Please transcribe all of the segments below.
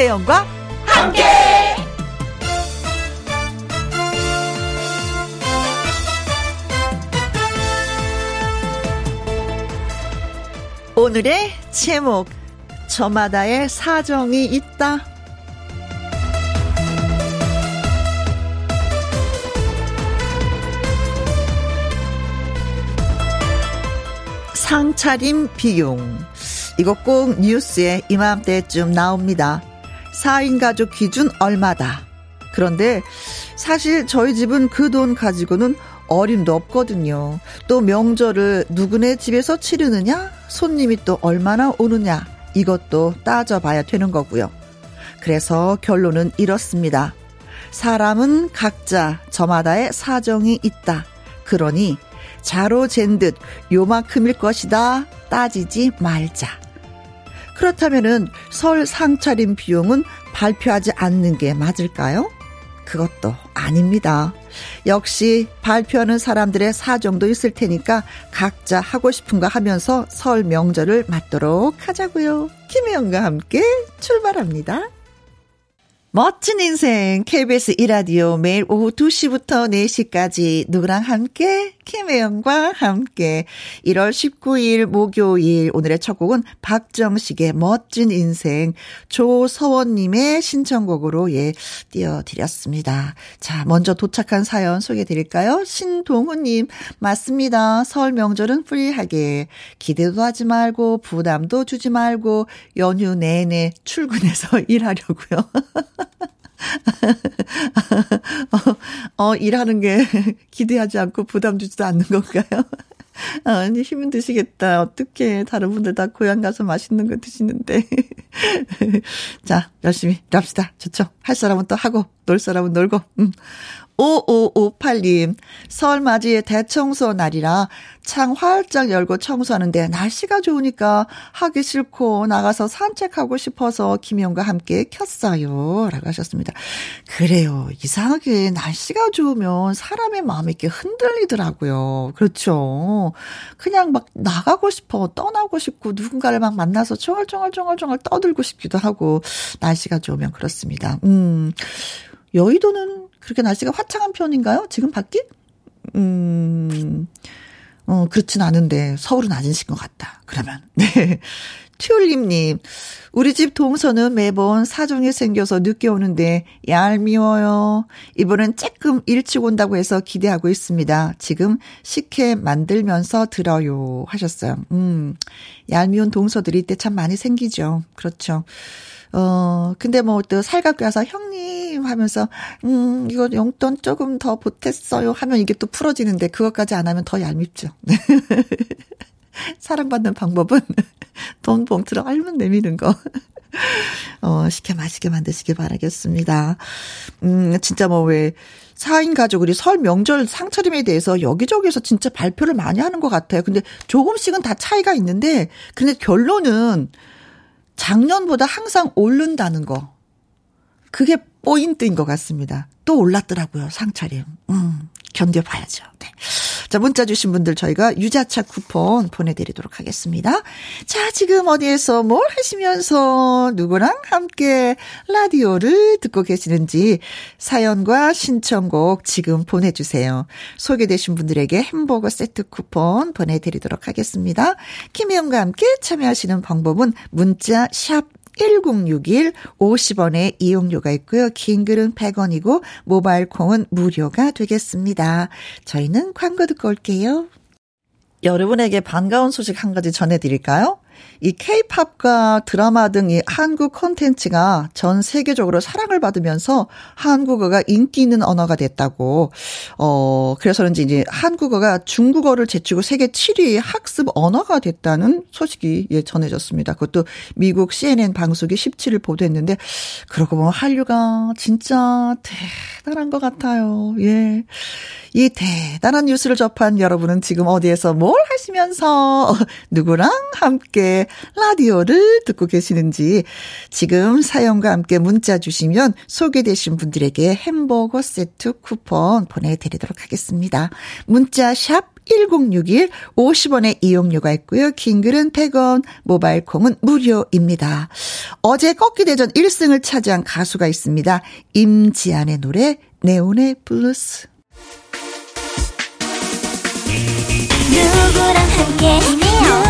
김혜영과 함께. 오늘의 제목 저마다의 사정이 있다. 상차림 비용. 이거 꼭 뉴스에 이맘때쯤 나옵니다. 4인 가족 기준 얼마다. 그런데 사실 저희 집은 그 돈 가지고는 어림도 없거든요. 또 명절을 누구네 집에서 치르느냐? 손님이 또 얼마나 오느냐? 이것도 따져봐야 되는 거고요. 그래서 결론은 이렇습니다. 사람은 각자 저마다의 사정이 있다. 그러니 자로 잰 듯 요만큼일 것이다 따지지 말자. 그렇다면은 설 상차림 비용은 발표하지 않는 게 맞을까요? 그것도 아닙니다. 역시 발표하는 사람들의 사정도 있을 테니까 각자 하고 싶은 거 하면서 설 명절을 맞도록 하자고요. 김혜영과 함께 출발합니다. 멋진 인생 KBS 이라디오 매일 오후 2시부터 4시까지 누구랑 함께 김혜영과 함께 1월 19일 목요일 오늘의 첫 곡은 박정식의 멋진 인생 조서원님의 신청곡으로 예 띄워드렸습니다. 자 먼저 도착한 사연 소개해드릴까요? 신동훈님 맞습니다. 설 명절은 free하게 기대도 하지 말고 부담도 주지 말고 연휴 내내 출근해서 일하려고요. 어, 어, 일하는 게 기대하지 않고 부담 주지도 않는 건가요? 아 니, 힘은 드시겠다. 어떻게 다른 분들 다 고향 가서 맛있는 거 드시는데. 자, 열심히 일합시다. 좋죠? 할 사람은 또 하고, 놀 사람은 놀고. 음. 5558님, 설 맞이의 대청소 날이라 창 활짝 열고 청소하는데 날씨가 좋으니까 하기 싫고 나가서 산책하고 싶어서 김영과 함께 켰어요. 라고 하셨습니다. 그래요. 이상하게 날씨가 좋으면 사람의 마음이 이렇게 흔들리더라고요. 그렇죠. 그냥 막 나가고 싶어, 떠나고 싶고 누군가를 막 만나서 쫑알쫑알쫑알쫑알 떠들고 싶기도 하고 날씨가 좋으면 그렇습니다. 음. 여의도는 그렇게 날씨가 화창한 편인가요? 지금 밖이? 음, 어, 그렇진 않은데 서울은 아니신 것 같다. 그러면. 네. 튤립님, 우리 집 동서는 매번 사정이 생겨서 늦게 오는데 얄미워요. 이번엔 조금 일찍 온다고 해서 기대하고 있습니다. 지금 식혜 만들면서 들어요. 하셨어요. 음, 얄미운 동서들이 이때 참 많이 생기죠. 그렇죠. 어, 근데 뭐 또 살갑게 와서 형님 하면서, 음, 이거 용돈 조금 더 보탰어요 하면 이게 또 풀어지는데 그것까지 안 하면 더 얄밉죠. 사랑받는 방법은 돈 봉투로 얼른 내미는 거. 어, 식혜 맛있게 만드시길 바라겠습니다. 음, 진짜 뭐 왜, 4인 가족, 우리 설 명절 상차림에 대해서 여기저기서 진짜 발표를 많이 하는 것 같아요. 근데 조금씩은 다 차이가 있는데, 근데 결론은 작년보다 항상 오른다는 거. 그게 포인트인 것 같습니다. 또 올랐더라고요, 상차림. 음, 견뎌봐야죠. 네. 자, 문자 주신 분들 저희가 유자차 쿠폰 보내드리도록 하겠습니다. 자, 지금 어디에서 뭘 하시면서 누구랑 함께 라디오를 듣고 계시는지 사연과 신청곡 지금 보내주세요. 소개되신 분들에게 햄버거 세트 쿠폰 보내드리도록 하겠습니다. 김혜영과 함께 참여하시는 방법은 문자 샵 1061 50원의 이용료가 있고요. 긴 글은 100원이고 모바일 콩은 무료가 되겠습니다. 저희는 광고 듣고 올게요. 여러분에게 반가운 소식 한 가지 전해드릴까요? 이 케이팝과 드라마 등 이 한국 콘텐츠가 전 세계적으로 사랑을 받으면서 한국어가 인기 있는 언어가 됐다고, 어, 그래서 그런지 이제 한국어가 중국어를 제치고 세계 7위 학습 언어가 됐다는 소식이 예, 전해졌습니다. 그것도 미국 CNN 방송이 17일 보도했는데, 그러고 보면 한류가 진짜 대단한 것 같아요. 예. 이 대단한 뉴스를 접한 여러분은 지금 어디에서 뭘 하시면서 누구랑 함께 라디오를 듣고 계시는지 지금 사연과 함께 문자 주시면 소개되신 분들에게 햄버거 세트 쿠폰 보내드리도록 하겠습니다. 문자 샵 1061 50원의 이용료가 있고요. 킹글은 100원, 모바일 콩은 무료입니다. 어제 꺾기 대전 1승을 차지한 가수가 있습니다. 임지안의 노래 네온의 블루스. 누구랑 함께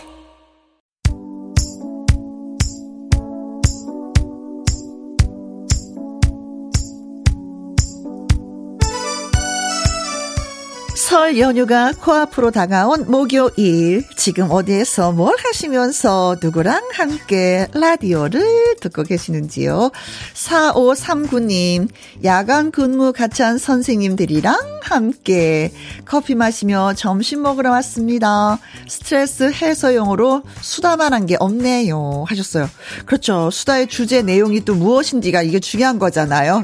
설 연휴가 코앞으로 다가온 목요일. 지금 어디에서 뭘 하시면서 누구랑 함께 라디오를 듣고 계시는지요? 4539님, 야간 근무 같이 한 선생님들이랑 함께 커피 마시며 점심 먹으러 왔습니다. 스트레스 해소용으로 수다만 한 게 없네요. 하셨어요. 그렇죠. 수다의 주제 내용이 또 무엇인지가 이게 중요한 거잖아요.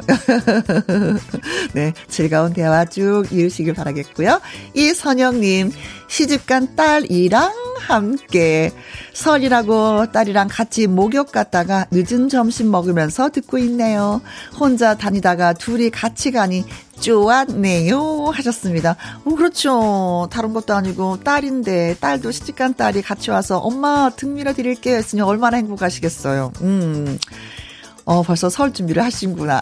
네. 즐거운 대화 쭉 이으시길 바라겠고요. 이선영님, 시집간 딸이랑 함께 설이라고 딸이랑 같이 목욕 갔다가 늦은 점심 먹으면서 듣고 있네요. 혼자 다니다가 둘이 같이 가니 좋았네요. 하셨습니다. 오, 그렇죠. 다른 것도 아니고 딸인데 딸도 시집간 딸이 같이 와서 엄마 등 밀어 드릴게요 했으니 얼마나 행복하시겠어요. 음. 어, 벌써 설 준비를 하신구나.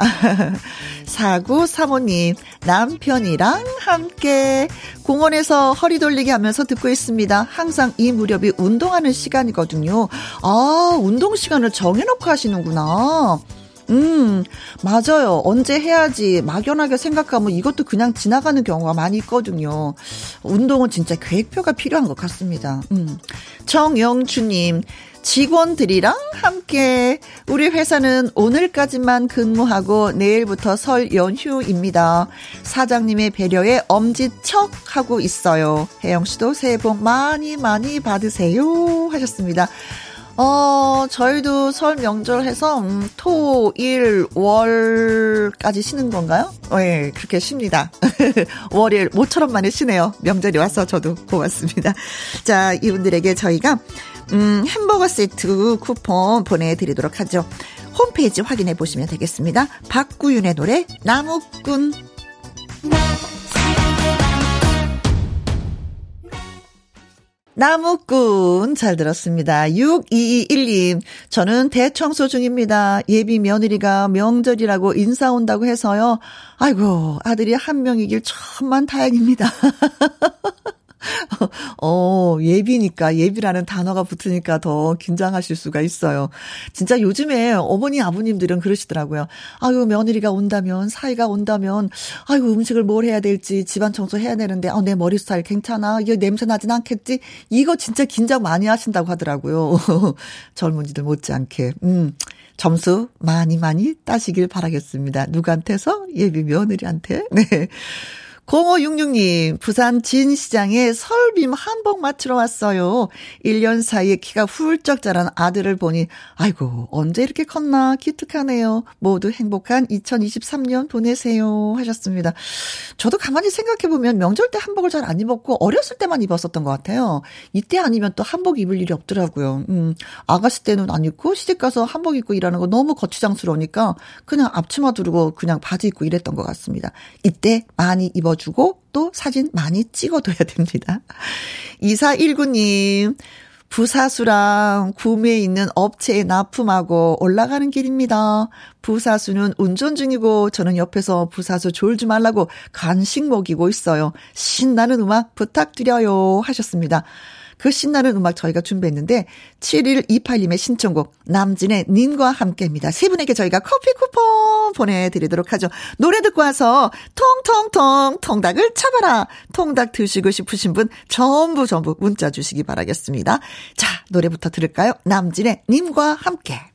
사구 사모님, 남편이랑 함께 공원에서 허리 돌리기 하면서 듣고 있습니다. 항상 이 무렵이 운동하는 시간이거든요. 아, 운동 시간을 정해놓고 하시는구나. 음, 맞아요. 언제 해야지 막연하게 생각하면 이것도 그냥 지나가는 경우가 많이 있거든요. 운동은 진짜 계획표가 필요한 것 같습니다. 음. 정영주님, 직원들이랑 함께 우리 회사는 오늘까지만 근무하고 내일부터 설 연휴입니다. 사장님의 배려에 엄지척 하고 있어요. 혜영 씨도 새해 복 많이 많이 받으세요 하셨습니다. 어, 저희도 설 명절 해서, 음, 토, 일, 월까지 쉬는 건가요? 어, 예, 그렇게 쉽니다. 월일 모처럼 만에 쉬네요. 명절이 와서 저도 고맙습니다. 자, 이분들에게 저희가 음, 햄버거 세트 쿠폰 보내드리도록 하죠. 홈페이지 확인해 보시면 되겠습니다. 박구윤의 노래 나무꾼 나무꾼 잘 들었습니다. 6221님 저는 대청소 중입니다. 예비 며느리가 명절이라고 인사 온다고 해서요. 아이고 아들이 한 명이길 천만 다행입니다. 어, 예비니까, 예비라는 단어가 붙으니까 더 긴장하실 수가 있어요. 진짜 요즘에 어머니, 아버님들은 그러시더라고요. 아유, 며느리가 온다면, 사이가 온다면, 아유, 음식을 뭘 해야 될지, 집안 청소 해야 되는데, 어, 내 머리 스타일 괜찮아? 이거 냄새 나진 않겠지? 이거 진짜 긴장 많이 하신다고 하더라고요. 젊은이들 못지않게. 음. 점수 많이 많이 따시길 바라겠습니다. 누구한테서? 예비 며느리한테? 네. 0566님, 부산 진시장에 설빔 한복 맞추러 왔어요. 1년 사이에 키가 훌쩍 자란 아들을 보니, 아이고, 언제 이렇게 컸나 기특하네요. 모두 행복한 2023년 보내세요. 하셨습니다. 저도 가만히 생각해보면 명절 때 한복을 잘 안 입었고, 어렸을 때만 입었었던 것 같아요. 이때 아니면 또 한복 입을 일이 없더라고요. 음, 아가씨 때는 안 입고, 시집가서 한복 입고 일하는 거 너무 거추장스러우니까, 그냥 앞치마 두르고 그냥 바지 입고 이랬던 것 같습니다. 이때 많이 입어 주고 또 사진 많이 찍어둬야 됩니다. 2419님, 부사수랑 구매에 있는 업체에 납품하고 올라가는 길입니다. 부사수는 운전 중이고 저는 옆에서 부사수 졸지 말라고 간식 먹이고 있어요. 신나는 음악 부탁드려요 하셨습니다. 그 신나는 음악 저희가 준비했는데 7128님의 신청곡 남진의 님과 함께입니다. 세 분에게 저희가 커피 쿠폰 보내드리도록 하죠. 노래 듣고 와서 통통통 통닭을 잡아라. 통닭 드시고 싶으신 분 전부 전부 문자 주시기 바라겠습니다. 자 노래부터 들을까요? 남진의 님과 함께.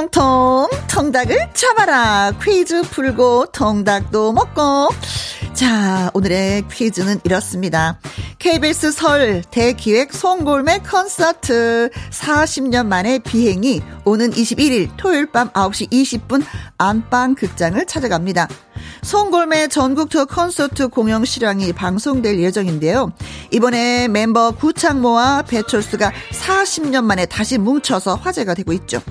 통통 통닭을 잡아라. 퀴즈 풀고 통닭도 먹고. 자 오늘의 퀴즈는 이렇습니다. KBS 설 대기획 송골매 콘서트. 40년 만에 비행이 오는 21일 토요일 밤 9시 20분 안방 극장을 찾아갑니다. 송골매 전국 투어 콘서트 공연 실황이 방송될 예정인데요. 이번에 멤버 구창모와 배철수가 40년 만에 다시 뭉쳐서 화제가 되고 있죠.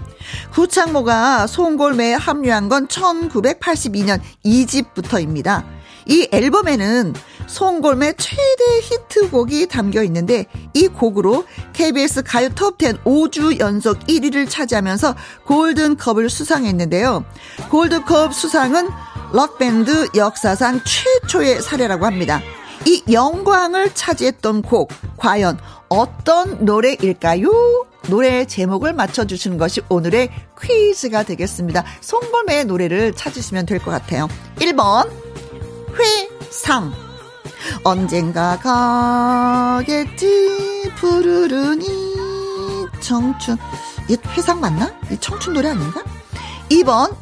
구창 모가 송골매에 합류한 건 1982년 2집부터입니다. 이 앨범에는 송골매 최대 히트곡이 담겨 있는데 이 곡으로 KBS 가요 톱10 5주 연속 1위를 차지하면서 골든컵을 수상했는데요. 골든컵 수상은 럭밴드 역사상 최초의 사례라고 합니다. 이 영광을 차지했던 곡, 과연 어떤 노래일까요? 노래 제목을 맞춰주시는 것이 오늘의 퀴즈가 되겠습니다. 송골매의 노래를 찾으시면 될 것 같아요. 1번, 회상. 언젠가 가겠지, 푸르르니, 청춘. 이 회상 맞나? 이 청춘 노래 아닌가? 2번,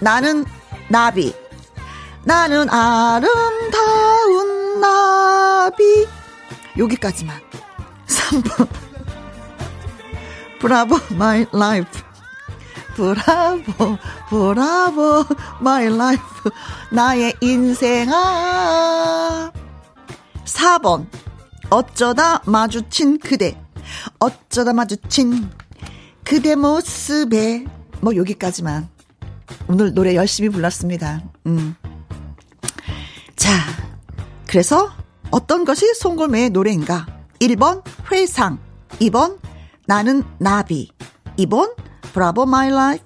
나는 나비. 나는 아름다운 나비. 여기까지만. 3번. Bravo My Life. Bravo Bravo My Life. 나의 인생아. 4번. 어쩌다 마주친 그대. 어쩌다 마주친 그대 모습에 뭐 여기까지만. 오늘 노래 열심히 불렀습니다. 음. 자, 그래서 어떤 것이 송골매의 노래인가? 1번 회상, 2번 나는 나비, 2번 Bravo My Life,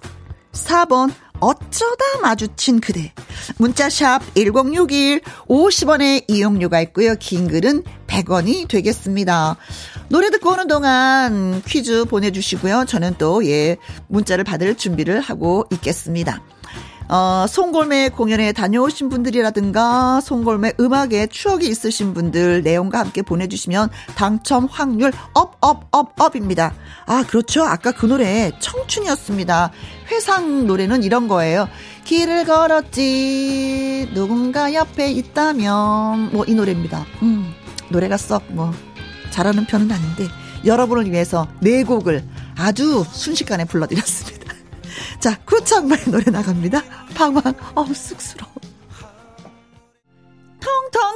4번 어쩌다 마주친 그대. 문자샵 1061 50원의 이용료가 있고요. 긴 글은 100원이 되겠습니다. 노래 듣고 오는 동안 퀴즈 보내주시고요. 저는 또, 예, 문자를 받을 준비를 하고 있겠습니다. 어, 송골매 공연에 다녀오신 분들이라든가 송골매 음악에 추억이 있으신 분들 내용과 함께 보내주시면 당첨 확률 up, up, up, up입니다. 아, 그렇죠. 아까 그 노래 청춘이었습니다. 회상 노래는 이런 거예요. 길을 걸었지. 누군가 옆에 있다면. 뭐 이 노래입니다. 음, 노래가 썩 뭐 잘하는 편은 아닌데 여러분을 위해서 네 곡을 아주 순식간에 불러드렸습니다. 자, 구창말 노래 나갑니다. 방황, 어, 쑥스러워.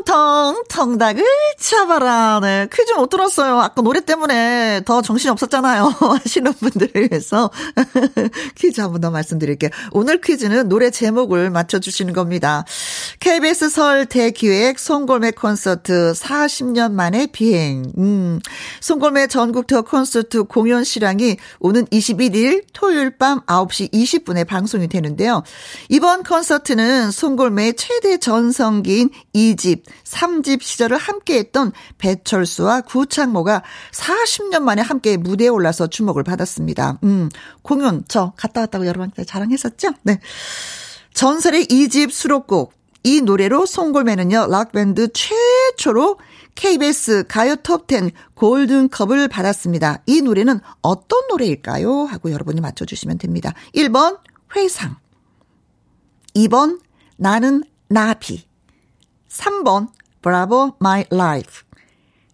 통통통 통닭을 잡아라. 네, 퀴즈 못 들었어요. 아까 노래 때문에 더 정신이 없었잖아요. 하시는 분들을 위해서 퀴즈 한 번 더 말씀드릴게요. 오늘 퀴즈는 노래 제목을 맞춰주시는 겁니다. KBS 설 대기획 송골매 콘서트 40년 만에 비행. 음, 송골매 전국 투어 콘서트 공연 실황이 오는 21일 토요일 밤 9시 20분에 방송이 되는데요. 이번 콘서트는 송골매 최대 전성기인 2집, 3집 시절을 함께 했던 배철수와 구창모가 40년 만에 함께 무대에 올라서 주목을 받았습니다. 음, 공연 저 갔다 왔다고 여러분한테 자랑했었죠? 네. 전설의 2집 수록곡 이 노래로 송골매는요, 락밴드 최초로 KBS 가요 톱10 골든컵을 받았습니다. 이 노래는 어떤 노래일까요? 하고 여러분이 맞춰주시면 됩니다. 1번, 회상. 2번, 나는 나비. 3번 Bravo My Life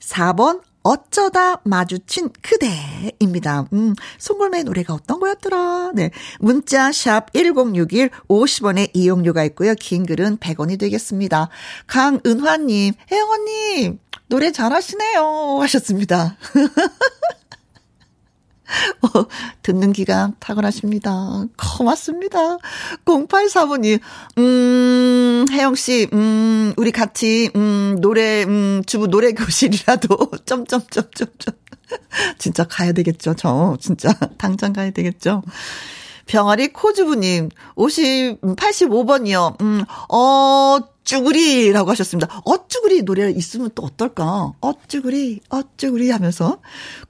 4번 어쩌다 마주친 그대입니다. 음, 송골매 노래가 어떤 거였더라? 네. 문자 샵 1061 50원의 이용료가 있고요. 긴 글은 100원이 되겠습니다. 강은화 님, 혜영 언님, 노래 잘하시네요. 하셨습니다. 어, 듣는 기가 탁월하십니다. 고맙습니다. 0845님, 음, 혜영씨, 음, 우리 같이, 음, 노래, 음, 주부 노래 교실이라도, 점점점점점. 진짜 가야 되겠죠, 저. 진짜. 당장 가야 되겠죠. 병아리 코주부님, 50, 85번이요. 음, 어, 쭈구리라고 하셨습니다. 어쭈구리 노래 있으면 또 어떨까? 어쭈구리, 어쭈구리 하면서.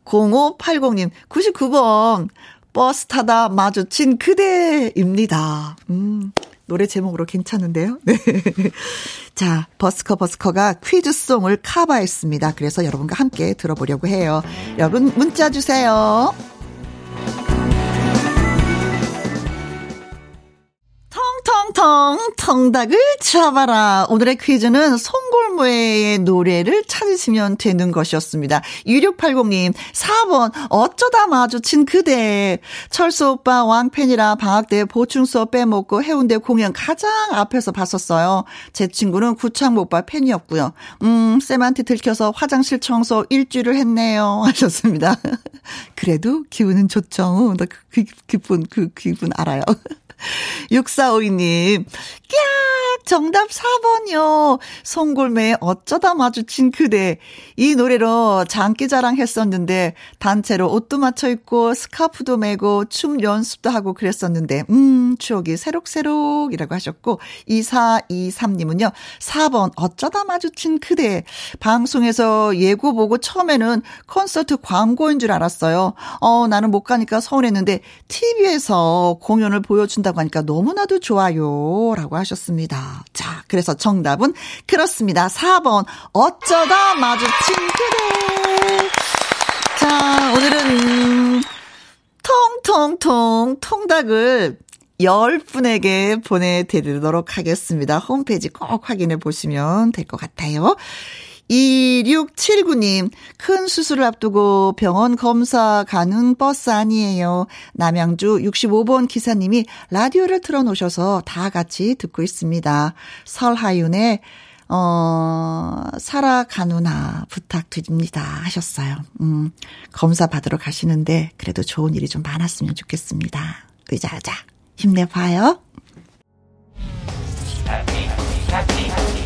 0580님, 99번, 버스 타다 마주친 그대입니다. 음, 노래 제목으로 괜찮은데요? 네. 자, 버스커 버스커가 퀴즈송을 카바했습니다. 그래서 여러분과 함께 들어보려고 해요. 여러분, 문자 주세요. 텅텅 텅닭을 잡아라. 오늘의 퀴즈는 송골모의 노래를 찾으시면 되는 것이었습니다. 2680님 4번 어쩌다 마주친 그대. 철수 오빠 왕팬이라 방학 때 보충 수업 빼먹고 해운대 공연 가장 앞에서 봤었어요. 제 친구는 구창모 오빠 팬이었고요. 음 쌤한테 들켜서 화장실 청소 일주일을 했네요 하셨습니다. 그래도 기분은 좋죠. 나 그 그 기분 그 기분 알아요. 6452님, 깍! 정답 4번이요. 송골매의 어쩌다 마주친 그대. 이 노래로 장기 자랑 했었는데, 단체로 옷도 맞춰 입고, 스카프도 메고, 춤 연습도 하고 그랬었는데, 음, 추억이 새록새록이라고 하셨고, 2423님은요, 4번 어쩌다 마주친 그대. 방송에서 예고 보고 처음에는 콘서트 광고인 줄 알았어요. 어, 나는 못 가니까 서운했는데, TV에서 공연을 보여준다고 하신다고 하니까 너무나도 좋아요. 라고 하셨습니다. 자, 그래서 정답은 그렇습니다. 4번. 어쩌다 마주친 그대. 자, 오늘은 통통통 통닭을 10분에게 보내드리도록 하겠습니다. 홈페이지 꼭 확인해 보시면 될 것 같아요. 2679님, 큰 수술을 앞두고 병원 검사 가는 버스 아니에요. 남양주 65번 기사님이 라디오를 틀어놓으셔서 다 같이 듣고 있습니다. 설하윤의 어, 살아가누나 부탁드립니다. 하셨어요. 음, 검사 받으러 가시는데 그래도 좋은 일이 좀 많았으면 좋겠습니다. 의자자, 힘내봐요.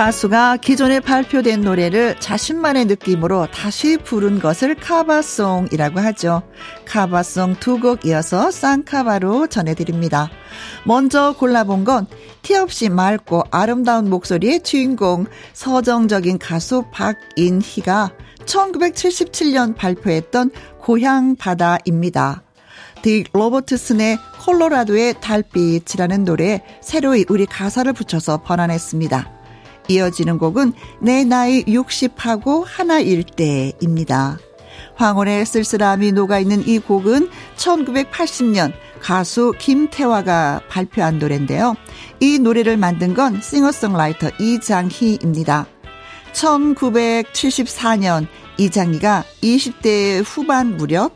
가수가 기존에 발표된 노래를 자신만의 느낌으로 다시 부른 것을 cover song이라고 하죠. cover song 두 곡 이어서 쌍cover로 전해드립니다. 먼저 골라본 건 티 없이 맑고 아름다운 목소리의 주인공 서정적인 가수 박인희가 1977년 발표했던 고향 바다입니다. 딕 로버트슨의 콜로라도의 달빛이라는 노래에 새로이 우리 가사를 붙여서 번안했습니다. 이어지는 곡은 내 나이 60하고 하나일 때입니다. 황혼의 쓸쓸함이 녹아있는 이 곡은 1980년 가수 김태화가 발표한 노래인데요. 이 노래를 만든 건 싱어송라이터 이장희입니다. 1974년 이장희가 20대 후반 무렵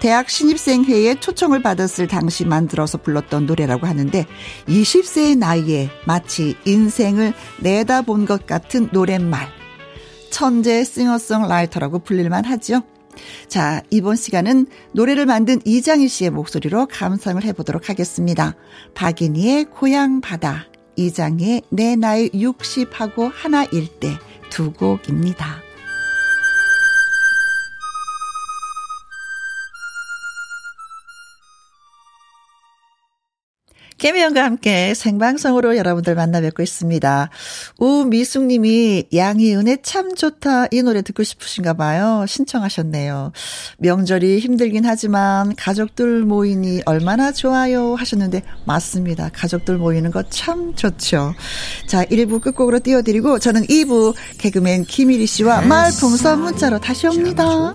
대학 신입생회에 초청을 받았을 당시 만들어서 불렀던 노래라고 하는데 20세의 나이에 마치 인생을 내다본 것 같은 노랫말. 천재 싱어송라이터라고 불릴만 하죠. 자, 이번 시간은 노래를 만든 이장희 씨의 목소리로 감상을 해보도록 하겠습니다. 박인희의 고향 바다, 이장희의 내 나이 60하고 하나일 때 두 곡입니다. 깨미연과 함께 생방송으로 여러분들 만나 뵙고 있습니다. 우미숙 님이 양희은의 참 좋다 이 노래 듣고 싶으신가 봐요. 신청하셨네요. 명절이 힘들긴 하지만 가족들 모이니 얼마나 좋아요 하셨는데 맞습니다. 가족들 모이는 거 참 좋죠. 자 1부 끝곡으로 띄워드리고 저는 2부 개그맨 김일희 씨와 말풍선 문자로 다시 옵니다.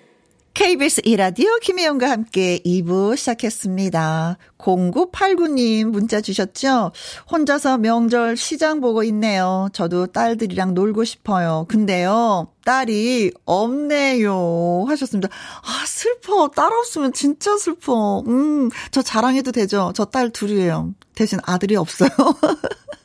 KBS 이라디오 김혜영과 함께 2부 시작했습니다. 0989님 문자 주셨죠? 혼자서 명절 시장 보고 있네요. 저도 딸들이랑 놀고 싶어요. 근데요, 딸이 없네요. 하셨습니다. 아, 슬퍼. 딸 없으면 진짜 슬퍼. 음, 저 자랑해도 되죠? 저 딸 둘이에요. 대신 아들이 없어요.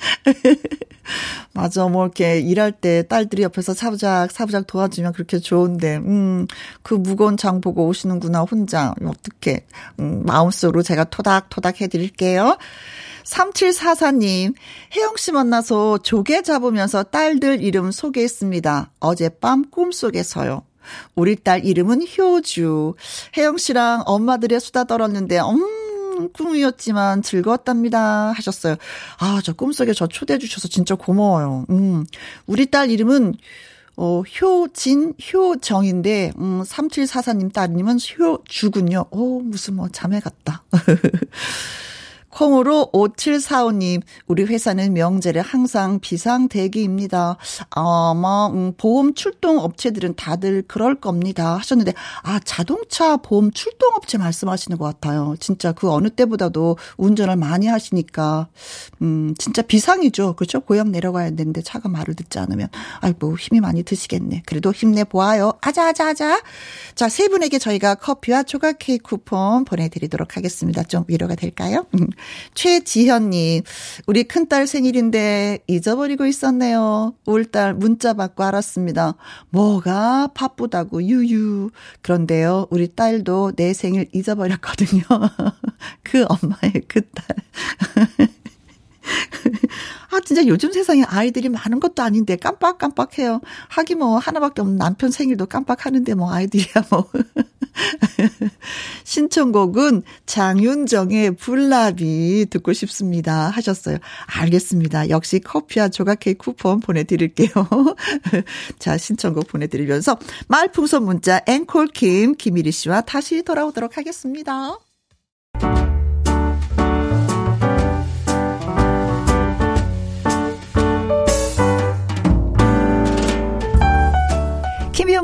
맞아, 뭐, 이렇게 일할 때 딸들이 옆에서 사부작, 사부작 도와주면 그렇게 좋은데, 음, 그 무거운 장 보고 오시는구나, 혼자. 어떻게, 음, 마음속으로 제가 토닥토닥 해 드릴게요. 3744님, 혜영 씨 만나서 조개 잡으면서 딸들 이름 소개했습니다. 어젯밤 꿈속에서요. 우리 딸 이름은 효주. 혜영 씨랑 엄마들의 수다 떨었는데, 음, 꿈이었지만 즐거웠답니다. 하셨어요. 아, 저 꿈속에 저 초대해 주셔서 진짜 고마워요. 음. 우리 딸 이름은 어, 효진, 효정인데, 음, 3744님 따님은 효주군요. 오, 무슨 뭐 자매 같다. 콩으로 5745님, 우리 회사는 명절에 항상 비상 대기입니다. 아마, 음, 보험 출동 업체들은 다들 그럴 겁니다. 하셨는데, 아, 자동차 보험 출동 업체 말씀하시는 것 같아요. 진짜 그 어느 때보다도 운전을 많이 하시니까, 음, 진짜 비상이죠. 그렇죠? 고향 내려가야 되는데 차가 말을 듣지 않으면, 아이고, 힘이 많이 드시겠네. 그래도 힘내보아요. 아자, 아자, 아자. 자, 세 분에게 저희가 커피와 조각 케이크 쿠폰 보내드리도록 하겠습니다. 좀 위로가 될까요? 음. 최지현님, 우리 큰딸 생일인데 잊어버리고 있었네요. 울딸 문자 받고 알았습니다. 뭐가 바쁘다고 유유. 그런데요, 우리 딸도 내 생일 잊어버렸거든요. 그 엄마의 그 딸. 아, 진짜 요즘 세상에 아이들이 많은 것도 아닌데 깜빡깜빡해요. 하기 뭐 하나밖에 없는 남편 생일도 깜빡하는데 뭐 아이들이야 뭐. 신청곡은 장윤정의 불나비 듣고 싶습니다 하셨어요. 알겠습니다. 역시 커피와 조각 케이크 쿠폰 보내드릴게요. 자, 신청곡 보내드리면서 말풍선 문자 앵콜킴 김일희 씨와 다시 돌아오도록 하겠습니다.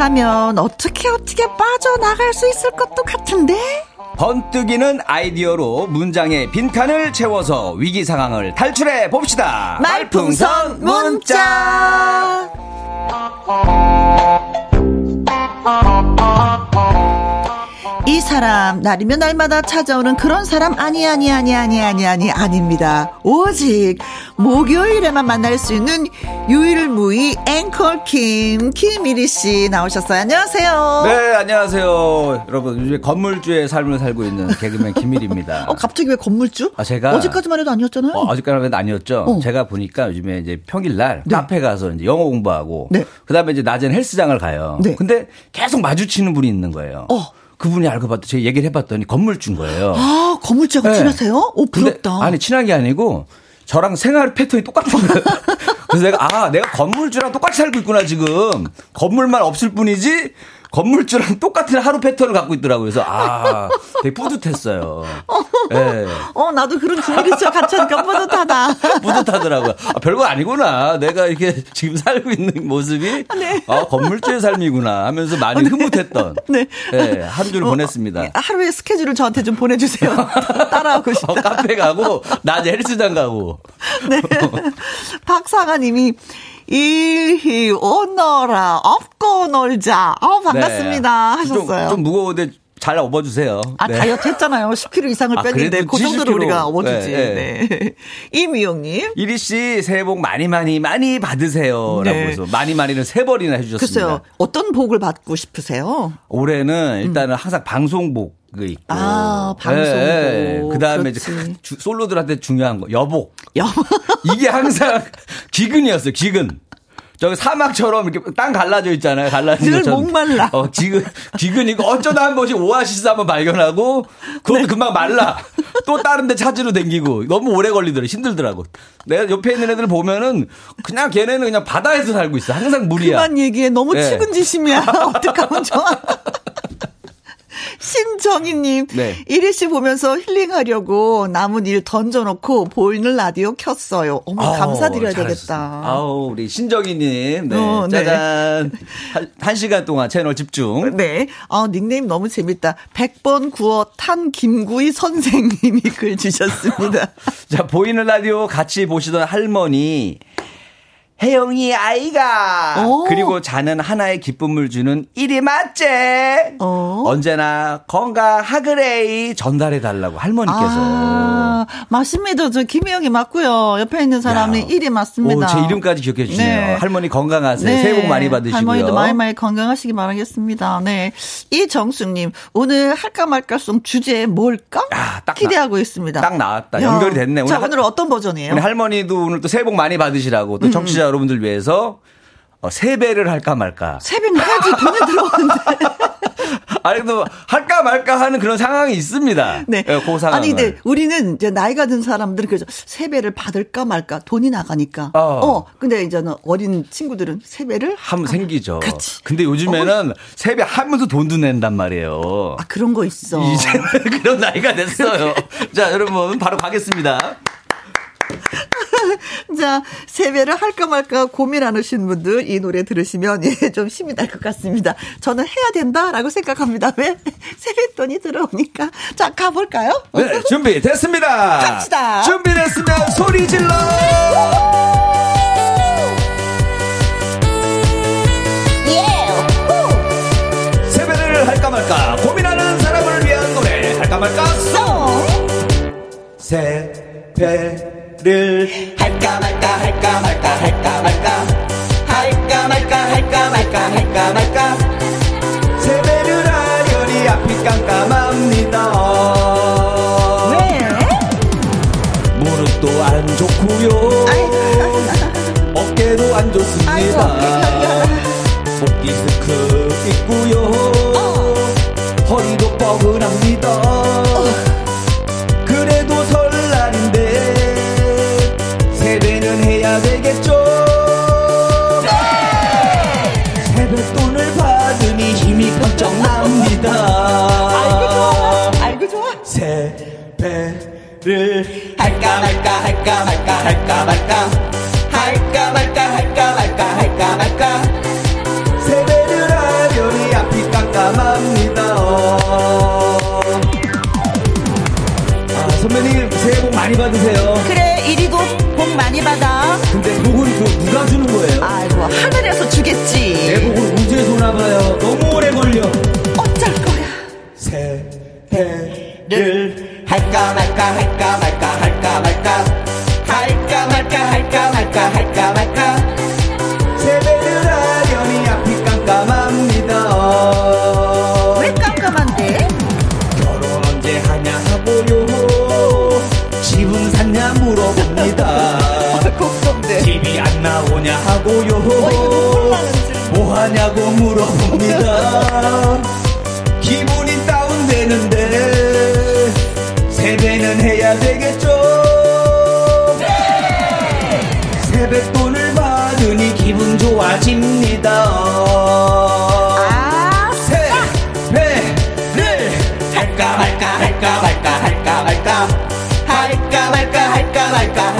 잘하면 어떻게 어떻게 빠져나갈 수 있을 것도 같은데? 번뜩이는 아이디어로 문장의 빈칸을 채워서 위기 상황을 탈출해 봅시다. 말풍선 문자. 사람 날이면 날마다 찾아오는 그런 사람 아니 아니 아니 아니 아니 아니 아닙니다. 오직 목요일에만 만날 수 있는 유일무이 앵커 김 김일희 씨 나오셨어요. 안녕하세요. 네, 안녕하세요. 여러분, 요즘 건물주의 삶을 살고 있는 개그맨 김일입니다. 어 갑자기 왜 건물주? 아, 제가 어제까지만 해도 아니었잖아요. 어, 아직까지는 아니었죠. 어. 제가 보니까 요즘에 이제 평일날 카페 가서 이제 영어 공부하고 네. 그 다음에 이제 낮에는 헬스장을 가요. 네. 근데 계속 마주치는 분이 있는 거예요. 어. 그분이 알고 봤더니 제가 얘기를 해봤더니 건물주인 거예요. 아 건물주하고 네. 친하세요? 오 근데 부럽다. 아니 친한 게 아니고 저랑 생활 패턴이 똑같은 거예요. 그래서 내가 아 내가 건물주랑 똑같이 살고 있구나 지금 건물만 없을 뿐이지 건물주랑 똑같은 하루 패턴을 갖고 있더라고요. 그래서 아 되게 뿌듯했어요. 예. 어 나도 그런 김일희 씨와 같이 하니까 뿌듯하다. 뿌듯하더라고요. 아, 별거 아니구나. 내가 이렇게 지금 살고 있는 모습이 아, 건물주의 삶이구나 하면서 많이 흐뭇했던 네. 예, 하루 종일 보냈습니다. 하루의 스케줄을 저한테 좀 보내주세요. 따라하고 싶다. 어, 카페 가고 낮에 헬스장 가고 네. 박사가님이 일히 오너라 업고 놀자. 어 반갑습니다 네. 하셨어요. 좀, 좀 무거운데 잘 업어주세요. 아 네. 다이어트 했잖아요. 10kg 이상을 아, 뺐는데 그 정도로 70kg. 우리가 업어주지. 네, 네. 이미영님. 이리 씨 새해 복 많이 많이 많이 받으세요 라고 네. 해서 많이 많이는 세 번이나 해주셨습니다. 글쎄요. 어떤 복을 받고 싶으세요? 올해는 일단은 항상 방송복 그 있고 아, 방송복. 그 다음에 이제. 주- 솔로들한테 중요한 거 여복 여 이게 항상 기근이었어요. 기근. 저기 사막처럼 이렇게 땅 갈라져 있잖아요. 갈라진 늘 것처럼. 목말라. 어, 기근, 기근이고 어쩌다 한 번씩 오아시스 한번 발견하고 그것도 금방 말라. 또 다른 데 찾으러 댕기고 너무 오래 걸리더라고. 힘들더라고. 내가 옆에 있는 애들 보면은 그냥 걔네는 그냥 바다에서 살고 있어. 항상 물이야. 그만 얘기해. 너무 네. 측은지심이야. 어떡하면 좋아. 신정희님, 네. 이리 씨 보면서 힐링하려고 남은 일 던져놓고 보이는 라디오 켰어요. 어머, 아우, 감사드려야. 되겠다. 아우, 우리 신정희님. 네. 어, 네. 짜잔. 한, 한 시간 동안 채널 집중. 네. 아, 닉네임 너무 재밌다. 100번 구워 탄 김구이 선생님이 글 주셨습니다. 자, 보이는 라디오 같이 보시던 할머니. 혜영이 아이가 오. 그리고 자는 하나의 기쁨을 주는 일이 맞제 어. 언제나 건강하그레이 전달해 달라고 할머니께서 아, 맞습니다. 저 김혜영이 맞고요. 옆에 있는 사람이 야. 일이 맞습니다. 오, 제 이름까지 기억해 주시네요 네. 할머니 건강하세요 새해 복 많이 받으시고요 할머니도 많이 많이 건강하시기 바라겠습니다. 네. 이정수님, 오늘 할까 말까송 주제 뭘까? 야, 딱 기대하고 있습니다. 딱 나왔다. 야. 연결이 됐네. 자, 오늘 오늘 어떤 버전이에요? 할머니도 오늘 또 새해 복 많이 받으시라고 음. 또 청취자 여러분들 위해서 어, 세배를 할까 말까 세배는 해야지 돈이 들어오는데. 아니 또 할까 말까 하는 그런 상황이 있습니다 네. 예, 그 상황을. 아니, 근데 우리는 이제 나이가 든 사람들은 그래서 세배를 받을까 말까 돈이 나가니까. 어. 어. 근데 이제는 어린 친구들은 세배를 하면 생기죠. 그치. 근데 요즘에는 세배 하면서 돈도 낸단 말이에요. 아, 그런 거 있어. 이제는 그런 나이가 됐어요. 자, 여러분 바로 가겠습니다. 자, 세배를 할까 말까 고민하시는 분들 이 노래 들으시면 예, 좀 힘이 날 것 같습니다. 저는 해야 된다라고 생각합니다. 왜? 세뱃돈이 들어오니까. 자, 가볼까요? 네, 준비 됐습니다. 갑시다. 준비됐으면 소리 질러. 세배를 할까 말까 고민하는 사람을 위한 노래 할까 말까 송. 세배 를 할까 말까 할까 말까 할까 말까. 할까 말까 할까 말까 할까 말까. 세배를 하려니 앞이 깜깜합니다. 왜? 무릎도 안 좋고요. 어깨도 안 좋습니다 세배를 할까 말까 할까 말까 할까 말까 할까 말까 할까 말까 할까 말까 세배를 하려니 앞이 깜깜합니다 아 선배님 새해 복 많이 받으세요 그래, 이리도 복 많이 받아. 근데 복은 그 누가 주는 거예요? 아이고, 하늘에서 주겠지. 내 복은 우주에서 오나 봐요 너무 오래 걸려 어쩔 거야. 새 할까 말까 할까 말까 할까 말까. 할까 말까 할까 말까 할까 말까. 해야 되겠죠? 세뱃돈을 받으니 기분 좋아집니다. 말까 할까 말까 할까 말까 할까 말까. 할까 말까 할까 말까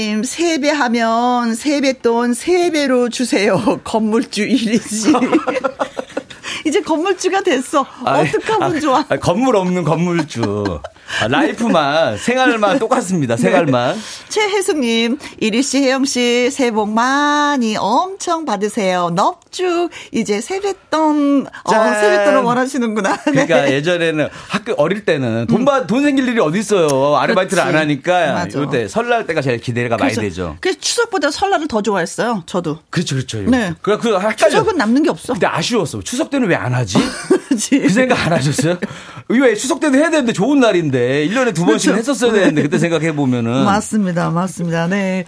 님, 세배하면 세뱃돈 세배로 주세요. 건물주 일이지. 이제 건물주가 됐어. 어떡하면 좋아. 아, 건물 없는 건물주. 아, life만, 생활만 똑같습니다. 생활만. 최혜숙님, 이리씨, 혜영씨, 새해 복 많이 엄청 받으세요. 넙 죽, 이제 세뱃돈, 어, 짠. 세뱃돈을 원하시는구나. 네. 그러니까 예전에는 학교 어릴 때는 돈, 받, 돈 생길 일이 어디 있어요. 아르바이트를 그렇지. 안 하니까. 맞아. 이때 설날 때가 제일 기대가 많이 그래서- 되죠. 그래서 추석보다 설날을 더 좋아했어요. 저도. 그렇죠, 그렇죠. 네. 그래, 그, 헷갈려. 추석은 남는 게 없어. 근데 아쉬웠어. 추석 때는 왜 안 하지? 그 생각 안 하셨어요? 왜 추석 때도 해야 되는데 좋은 날인데 1년에 두 번씩은 그렇죠. 했었어야 되는데 그때 생각해 보면은 맞습니다. 맞습니다. 네.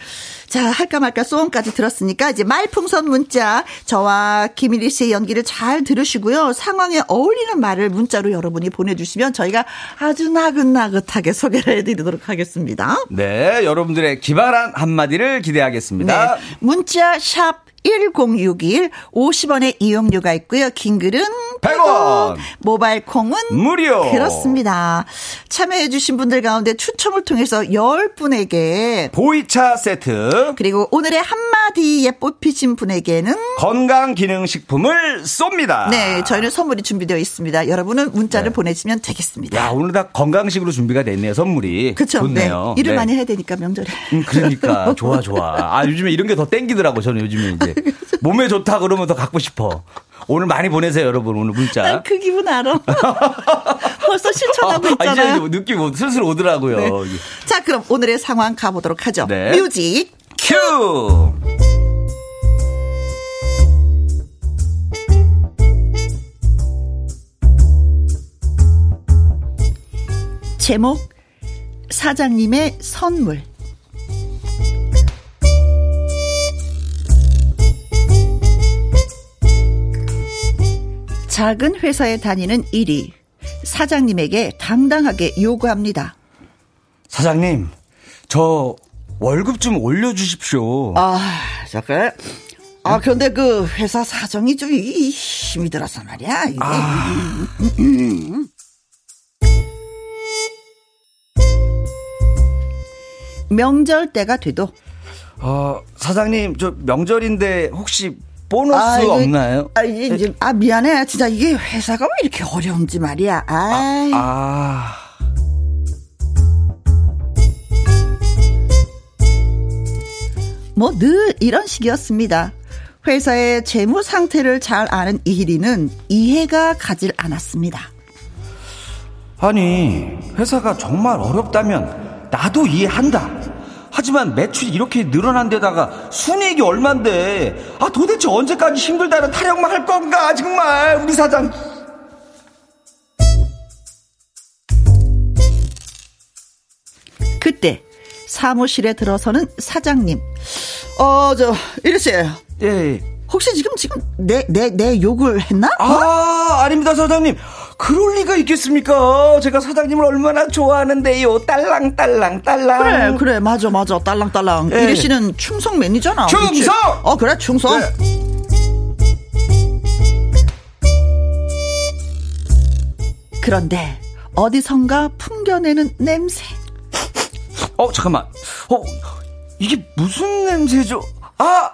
자, 할까 말까 소원까지 들었으니까 이제 말풍선 문자 저와 김일희 씨의 연기를 잘 들으시고요. 상황에 어울리는 말을 문자로 여러분이 보내주시면 저희가 아주 나긋나긋하게 소개를 해드리도록 하겠습니다. 네, 여러분들의 기발한 한마디를 기대하겠습니다. 네. 문자 샵 1061, 50원의 이용료가 있고요. 긴 글은 100원. 모바일 콩은 무료. 그렇습니다. 참여해주신 분들 가운데 추첨을 통해서 10분에게 보이차 세트, 그리고 오늘의 한마디에 뽑히신 분에게는 건강기능식품을 쏩니다. 네, 저희는 선물이 준비되어 있습니다. 여러분은 문자를 네. 보내주시면 되겠습니다. 야, 오늘 다 건강식으로 준비가 됐네요, 선물이. 그렇죠. 좋네요. 네. 일을 네. 많이 해야 되니까 명절에. 음, 그러니까. 좋아, 좋아. 아, 요즘에 이런 게 더 땡기더라고, 저는 요즘에 이제. 몸에 좋다 그러면 더 갖고 싶어. 오늘 많이 보내세요, 여러분, 오늘 문자. 난 그 기분 알아. 벌써 실천하고 아, 있잖아요. 이제 느낌 오- 슬슬 오더라고요. 네. 자, 그럼 오늘의 상황 가보도록 하죠. 네. 뮤직. 큐! 제목 사장님의 선물 작은 회사에 다니는 1위 사장님에게 당당하게 요구합니다. 사장님, 저 월급 좀 올려주십시오. 아, 잠깐. 아, 그런데 그 회사 사정이 좀 이- 힘이 들어서 말이야. 이게. 명절 때가 돼도 어, 사장님, 저 명절인데 혹시 보너스 아, 이거- 없나요? 아, 이제, 아, 미안해. 진짜 이게 회사가 왜 이렇게 어려운지 말이야. 아, 아, 뭐 늘 이런 식이었습니다. 회사의 재무 상태를 잘 아는 이희리는 이해가 가질 않았습니다. 아니, 회사가 정말 어렵다면 나도 이해한다. 하지만 매출이 이렇게 늘어난 데다가 순이익이 얼만데, 아, 도대체 언제까지 힘들다는 타령만 할 건가, 정말, 우리 사장. 그때 사무실에 들어서는 사장님. 어, 저, 이리씨. 예, 예. 혹시 지금, 지금 내, 내, 내 욕을 했나? 아, 아닙니다, 사장님. 그럴 리가 있겠습니까? 제가 사장님을 얼마나 좋아하는데요. 딸랑, 딸랑, 딸랑. 그래, 그래, 맞아, 맞아. 딸랑 딸랑. 예. 이리 씨는 충성 매니저나. 충성! 그치? 어, 그래, 충성. 네. 그런데 어디선가 풍겨내는 냄새. 어, 잠깐만. 어, 이게 무슨 냄새죠? 아,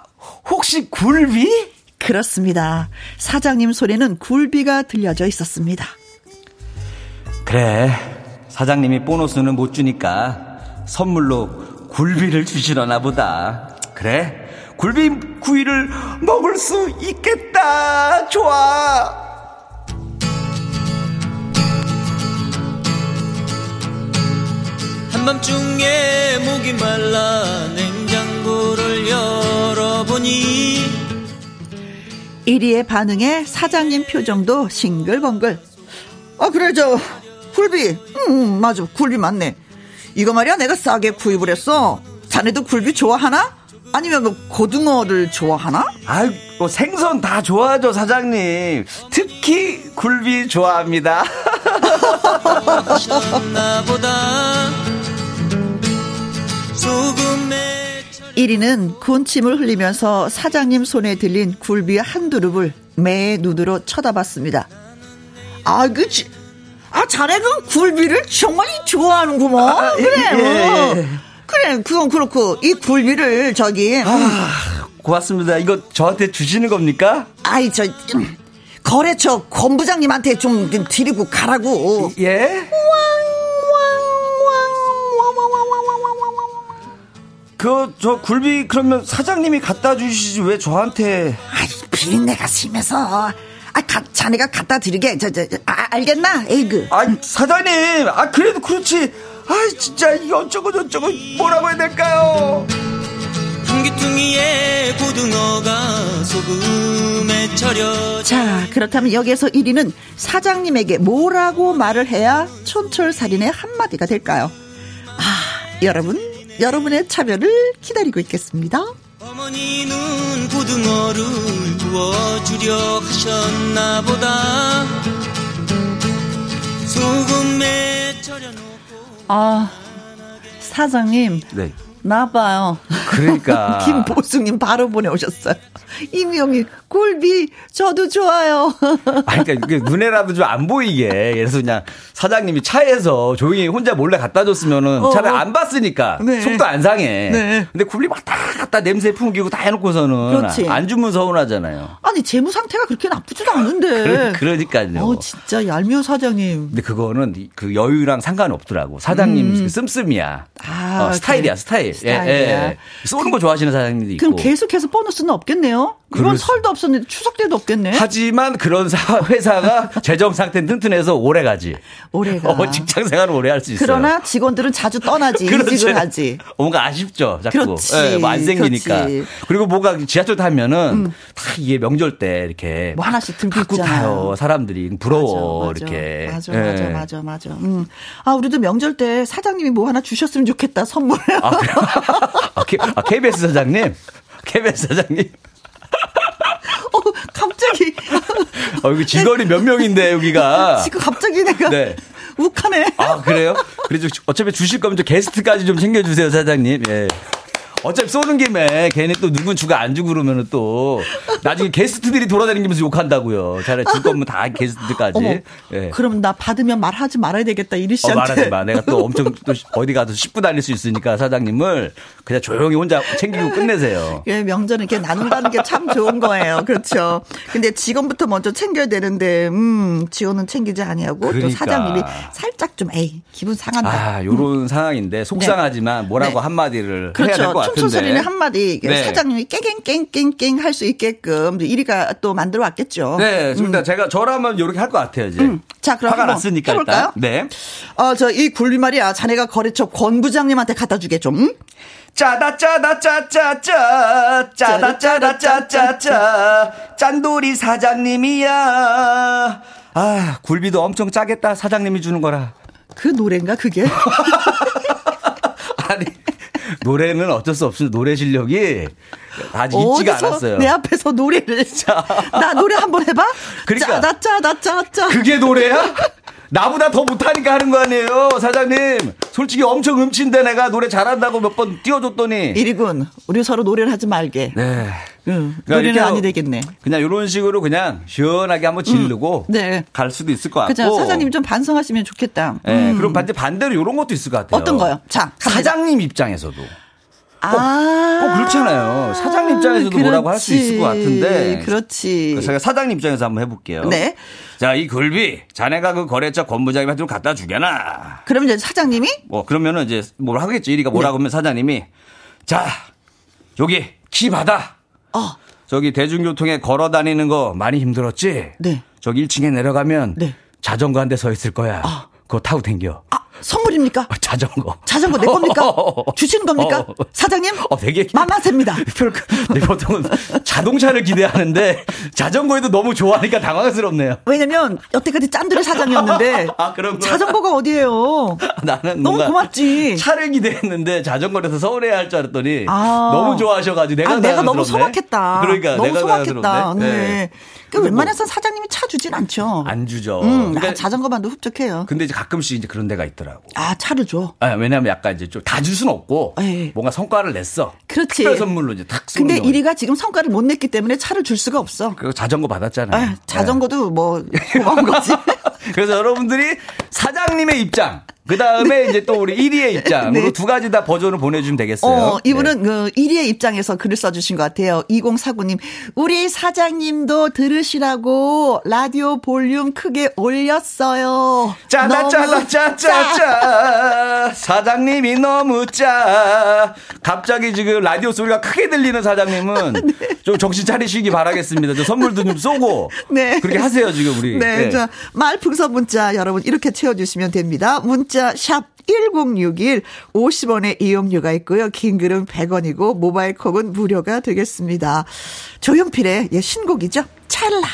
혹시 굴비? 그렇습니다. 사장님 소리는 굴비가 들려져 있었습니다. 그래. 사장님이 보너스는 못 주니까 선물로 굴비를 주시려나 보다. 그래, 굴비 구이를 먹을 수 있겠다. 좋아. 한밤중에 목이 말라 냉장고를 열어보니 1위의 반응에 사장님 표정도 싱글벙글. 아, 그래, 저, 굴비. 음, 맞아. 굴비 맞네. 이거 말이야, 내가 싸게 구입을 했어. 자네도 굴비 좋아하나? 아니면 뭐 고등어를 좋아하나? 아이, 뭐 생선 다 좋아하죠, 사장님. 특히 굴비 좋아합니다. 하셨나 보다 소금에 1위는 군침을 흘리면서 사장님 손에 들린 굴비 한 두릅을 매 눈으로 쳐다봤습니다. 아, 그치. 아, 자네는 굴비를 정말 좋아하는구먼. 아, 예, 그래. 예, 예. 어. 그래, 그건 그렇고, 이 굴비를 저기, 음, 아, 고맙습니다. 이거 저한테 주시는 겁니까? 아이, 저, 음, 거래처 권 부장님한테 좀 드리고 가라고. 예? 그, 저 굴비 그러면 사장님이 갖다 주시지 왜 저한테. 아이, 비린내가 심해서. 아, 가, 자네가 갖다 드리게. 저, 저, 저, 아, 알겠나? 에이그. 아, 사장님! 아, 그래도 그렇지. 아, 진짜, 이 어쩌고 저쩌고 뭐라고 해야 될까요? 한기퉁이에 고등어가 소금에 절여 자, 그렇다면 여기에서 1위는 사장님에게 뭐라고 말을 해야 촌철살인의 한마디가 될까요? 아, 여러분, 여러분의 참여를 기다리고 있겠습니다. 어머니는 고등어를 구워주려 하셨나 보다 소금에 절여놓고 아, 사장님, 네. 나봐요. 그러니까. 김보숙님 바로 보내오셨어요. 이명희, 굴비, 저도 좋아요. 아니, 그러니까 눈에라도 좀 안 보이게. 그래서 그냥 사장님이 차에서 조용히 혼자 몰래 갖다 줬으면은 어. 차라리 안 봤으니까 네. 속도 안 상해. 네. 근데 굴리 왔다 갔다 냄새 풍기고 다 해놓고서는 그렇지. 안 주면 서운하잖아요. 아니, 재무 상태가 그렇게 나쁘지도 않은데. 그러, 그러니까요. 어, 진짜 얄미워, 사장님. 근데 그거는 이- 그 여유랑 상관없더라고. 사장님 그 씀씀이야. 음. 아, 어, 스타일이야, 그래. 스타일. 스타일이야. 예, 예. 쏘는 거 좋아하시는 사장님도 있고. 그럼 계속해서 보너스는 없겠네요? 수- 설도 없었는데 추석 때도 없겠네? 하지만 그런 사- 회사가 재정 상태는 튼튼해서 오래 가지. 오래 가. 어, 직장 생활을 오래 할 수 있어요. 그러나 직원들은 자주 떠나지. 이직을 하지. 뭔가 아쉽죠, 자꾸. 그렇지, 예, 뭐안 생기니까. 그렇지. 음. 그리고 뭐가 지하철 타면은 다 이게 명절 때 이렇게 뭐 하나씩 들고 있잖아요. 사람들이 부러워 맞아, 맞아. 이렇게. 맞아, 예. 맞아, 맞아, 맞아. 음. 아, 우리도 명절 때 사장님이 뭐 하나 주셨으면 좋겠다, 선물. 아, 그래요? 아, K, 아, KBS 사장님? KBS 사장님? 어, 갑자기. 어, 여기 직원이 몇 명인데, 여기가. 지금 갑자기 내가. 네. 욱하네. 아, 그래요? 그래도 어차피 주실 거면 좀 게스트까지 좀 챙겨주세요, 사장님. 예. 어차피 쏘는 김에 괜히 또 누군 주고 안 주고 그러면은 또 나중에 게스트들이 돌아다니면서 욕한다고요. 차라리 줄 거면 다 게스트들까지. 어머, 예. 그럼 나 받으면 말하지 말아야 되겠다, 이리 어, 씨한테. 말하지 마. 내가 또 엄청 또 어디 가서 10분 달릴 수 있으니까 사장님을 그냥 조용히 혼자 챙기고 끝내세요. 예, 명절은 이렇게 나눈다는 게 참 좋은 거예요. 그렇죠. 근데 직원부터 먼저 챙겨야 되는데, 음, 직원은 챙기지 아니하고 또 그러니까. 사장님이 살짝 좀, 에이, 기분 상한다. 아, 요런 상황인데 속상하지만 뭐라고 네. 한마디를 해야 될 그렇죠. 것 같은데. 춤춘소리는 한마디 네. 사장님이 깽깽깽깽깽 할 수 있게끔 1위가 또 만들어 왔겠죠. 네, 좋습니다. 제가 저라면 이렇게 할 것 같아요, 이제. 음. 자, 그럼 화가 났으니까 해볼까요? 일단. 네. 어, 저 이 굴비 말이야. 자네가 거래처 권 부장님한테 갖다 주게 좀. 응? 짜다 짜다 짜짜짜 짜다 짜다 짜짜짜 짠돌이 사장님이야. 아, 굴비도 엄청 짜겠다. 사장님이 주는 거라. 그 노래인가 그게? 아니, 노래는 어쩔 수 없어요. 노래 실력이 아직 있지가 않았어요. 내 앞에서 노래를. 나 노래 한번 해봐. 그러니까. 짜다 짜다 짜짜. 그게 노래야? 나보다 더 못하니까 하는 거 아니에요, 사장님. 솔직히 엄청 음치인데 내가 노래 잘한다고 몇 번 띄워줬더니. 1위군. 우리 서로 노래를 하지 말게. 네. 응, 그러니까 노래는 아니 되겠네. 그냥 이런 식으로 그냥 시원하게 한번 지르고 네. 갈 수도 있을 것 같고. 그죠. 사장님 좀 반성하시면 좋겠다. 예, 음. 그럼 반대 반대로 이런 것도 있을 것 같아요. 어떤 거요? 자, 갑니다. 사장님 입장에서도 아. 꼭 그렇잖아요. 사장님 입장에서도 뭐라고 할 수 있을 것 같은데. 그렇지. 제가 사장님 입장에서 한번 해볼게요. 네. 자, 이 굴비, 자네가 그 거래처 본부장님한테 좀 갖다 주게나. 그럼 이제 사장님이 뭐, 그러면은 이제 뭘 하겠지. 이리가 뭐라고 하면 사장님이, 자, 여기 키 받아. 어. 저기 대중교통에 걸어 다니는 거 많이 힘들었지? 네. 저기 1층에 내려가면 네. 자전거 한 대 서 있을 거야. 아. 그거 타고 댕겨. 아, 선물입니까? 아, 자전거. 자전거 내 겁니까? 주시는 겁니까? 어. 사장님? 어, 되게. 만만세입니다. 별- 네, 보통은 자동차를 기대하는데 자전거에도 너무 좋아하니까 당황스럽네요. 왜냐면 여태까지 짠돌이 사장이었는데 아? 자전거가 어디예요? 나는 너무 고맙지. 차를 기대했는데 자전거에서 서울에 할 줄 알았더니 아. 너무 좋아하셔가지고 내가 아, 내가 너무. 소박했다. 그러니까 너무 내가 소박했다. 당황 스럽네. 네. 그 웬만해서 사장님이 차 주진 않죠. 안 주죠. 음, 그러니까 나 자전거만도 흡족해요. 근데 이제 가끔씩 이제 그런 데가 있더라고. 아, 차를 줘. 아, 왜냐면 약간 이제 좀 다 줄 수는 없고 에이. 뭔가 성과를 냈어. 그렇지. 특별 선물로 이제 탁 근데 이리가 지금 성과를 못 냈기 때문에 차를 줄 수가 없어. 그 자전거 받았잖아요. 아, 자전거도 뭐 고마운 거지. 네. 그래서 여러분들이 사장님의 입장, 그 다음에 이제 또 우리 1위의 입장으로 네. 두 가지 다 버전을 보내주면 되겠어요. 어, 네. 이분은 그 1위의 입장에서 글을 써주신 것 같아요. 2049님, 우리 사장님도 들으시라고 라디오 볼륨 크게 올렸어요. 짜다 짜다 짜짜짜 사장님이 너무 짜 갑자기 지금 라디오 소리가 크게 들리는 사장님은 좀 정신 차리시기 바라겠습니다. 저 선물도 좀 쏘고 네. 그렇게 하세요 지금 우리. 네, 자, 말풍선 문자 여러분 이렇게 채워주시면 됩니다. 문자 샵 1061, 50원의 이용료가 있고요. 긴 글은 100원이고 모바일 콕은 무료가 되겠습니다. 조용필의 예, 신곡이죠. 찰나.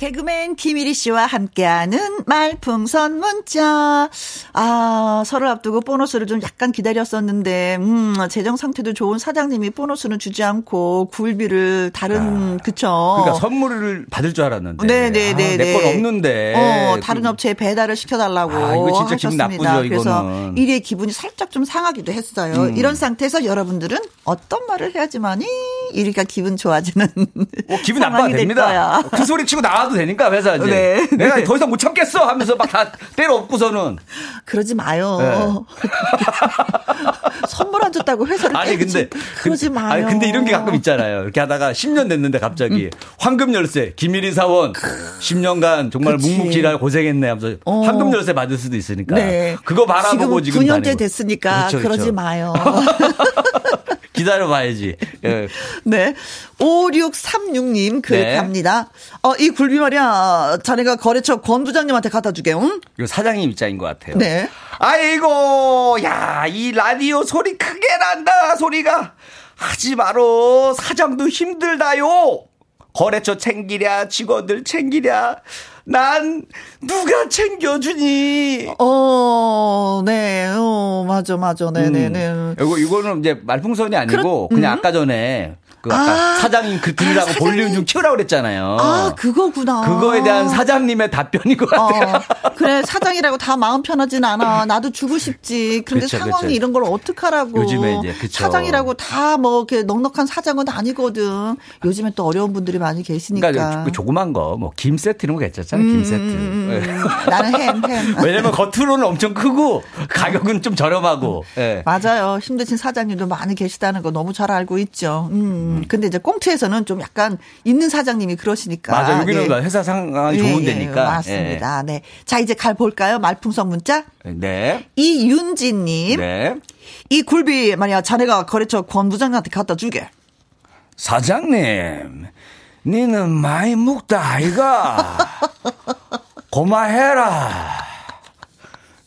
개그맨 김일희 씨와 함께하는 말풍선 문자. 아, 설을 앞두고 보너스를 좀 약간 기다렸었는데, 음, 재정 상태도 좋은 사장님이 보너스는 주지 않고 굴비를 다른, 그쵸. 그러니까 선물을 받을 줄 알았는데. 네네네. 내건 없는데. 어, 다른 업체에 배달을 시켜달라고. 아, 이거 진짜 기분 하셨습니다. 나쁘죠, 그래서. 일의 기분이 살짝 좀 상하기도 했어요. 음. 이런 상태에서 여러분들은 어떤 말을 해야지만이 일이가 기분 좋아지는. 어, 기분 될 됩니다. 거야. 그 소리 치고 나와 도 되니까 회사 이제. 네. 내가 네. 더 이상 못 참겠어 하면서 막 다 때려 엎고서는. 그러지 마요. 네. 선물 안 줬다고 회사를 아니. 근데 그러지 근- 마요. 아니 근데 이런 게 가끔 있잖아요. 이렇게 하다가 10년 됐는데 갑자기 황금 열쇠 김일희 사원 10년간 정말 그치. 묵묵히라 고생했네 하면서 어. 황금 열쇠 받을 수도 있으니까. 네. 그거 바라보고 지금, 지금 9년째 다니고. 됐으니까 그렇죠, 그러지 그렇죠. 마요. 기다려 봐야지. 예. 네. 5636님 글 네. 갑니다. 어, 이 굴비 말이야. 자네가 거래처 권 부장님한테 갖다 주게, 응? 이거 사장님 입장인 것 같아요. 네. 아이고, 야, 이 라디오 소리 크게 난다, 소리가. 하지 마로. 사장도 힘들다요. 거래처 챙기랴, 직원들 챙기랴. 난 누가 챙겨주니? 어, 네. 어, 맞아, 맞아. 네네네. 음. 이거, 이거는 이제 말풍선이 아니고, 그냥 아까 전에 그 아까 아. 사장님 그 들으라고 아, 볼륨. 좀 키우라고 그랬잖아요. 아, 그거구나. 그거에 대한 사장님의 답변인 것 같아요. 어, 그래 사장이라고 다 마음 편하진 않아. 나도 주고 싶지. 그런데 그쵸, 상황이 그쵸. 이런 걸 어떡하라고. 요즘에 이제, 그쵸. 사장이라고 다 뭐 이렇게 넉넉한 사장은 아니거든. 요즘에 또 어려운 분들이 많이 계시니까. 그러니까 그 조그만 거, 뭐, 김 세트 이런 거 괜찮잖아요, 김 세트. 음, 예. 나는 햄, 햄. 왜냐면 겉으로는 엄청 크고, 가격은 좀 저렴하고, 예. 맞아요. 힘드신 사장님도 많이 계시다는 거 너무 잘 알고 있죠. 음. 근데 이제 꽁트에서는 좀 약간 있는 사장님이 그러시니까. 맞아, 여기는 네. 회사 상황이 예, 좋은 예, 데니까. 맞습니다. 네. 자, 이제 갈 볼까요? 말풍선 문자. 예. 네. 이윤지님. 네. 이 굴비 말이야 자네가 거래처 권 부장한테 갖다 주게. 사장님, 니는 많이 묵다, 아이가. 고마해라.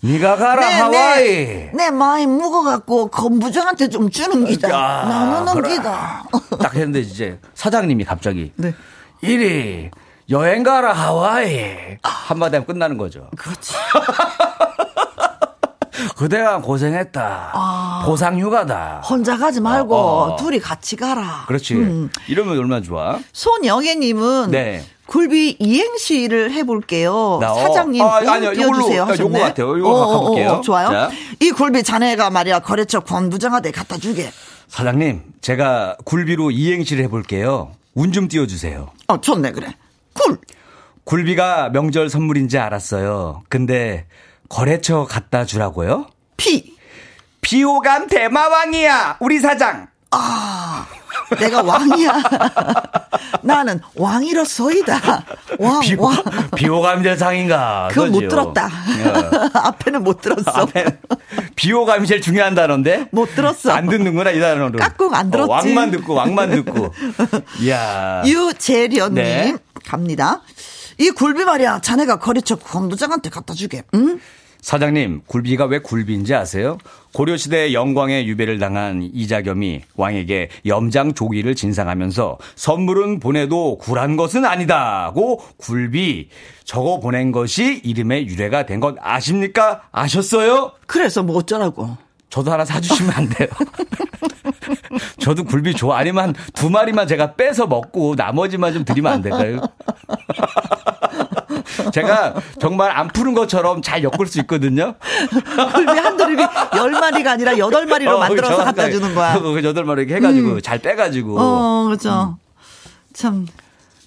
니가 가라, 하와이. 네, 네 많이 묵어갖고 권 부장한테 좀 주는 기다. 야, 나누는 그래. 기다. 딱 했는데 이제 사장님이 갑자기 네. 이리 여행 가라 하와이 한마디 하면 끝나는 거죠. 그렇지. 그대가 고생했다. 보상 휴가다. 혼자 가지 말고 어, 어. 둘이 같이 가라. 그렇지. 음. 이러면 얼마나 좋아. 손영애님은 네. 굴비 이행시를 해볼게요. 나, 어. 사장님 아, 음, 아니요, 띄워주세요 이걸로. 요거 같아요. 요거 가볼게요. 좋아요. 자. 이 굴비 자네가 말이야 거래처 권 부장한테 갖다 주게. 사장님, 제가 굴비로 이행시를 해볼게요. 운 좀 띄워주세요. 어 좋네 그래. 굴. 굴비가 명절 선물인지 알았어요. 근데 거래처 갖다 주라고요? 피. 비호감 대마왕이야, 우리 사장. 아, 내가 왕이야. 나는 왕이로소이다. 왕, 비호, 왕. 비호감 대상인가? 그건 못. 들었다. 어. 앞에는 못 들었어. 비호감이 제일 중요한 단어인데 못 들었어. 안 듣는구나 이 단어를. 깍꿍 안 들었지. 어, 왕만 듣고 왕만 듣고. 이야. 유재련님 네. 갑니다. 이 굴비 말이야. 자네가 거래처 권부장한테 갖다 주게. 응? 사장님, 굴비가 왜 굴비인지 아세요? 고려시대 영광의 유배를 당한 이자겸이 왕에게 염장 조기를 진상하면서 선물은 보내도 굴한 것은 아니다고 굴비 적어 보낸 것이 이름의 유래가 된 것 아십니까? 아셨어요? 그래서 뭐 어쩌라고. 저도 하나 사주시면 안 돼요? 저도 굴비 좋아. 아니면 한두 마리만 제가 빼서 먹고 나머지만 좀 드리면 안 될까요? 제가 정말 안 푸른 것처럼 잘 엮을 수 있거든요. 굴비 한 드립이 열 마리가 아니라 여덟 마리로 어, 만들어서 정확하게. 갖다 주는 거야. 그 여덟 마리 이렇게 해가지고 잘 빼가지고. 어, 그렇죠. 참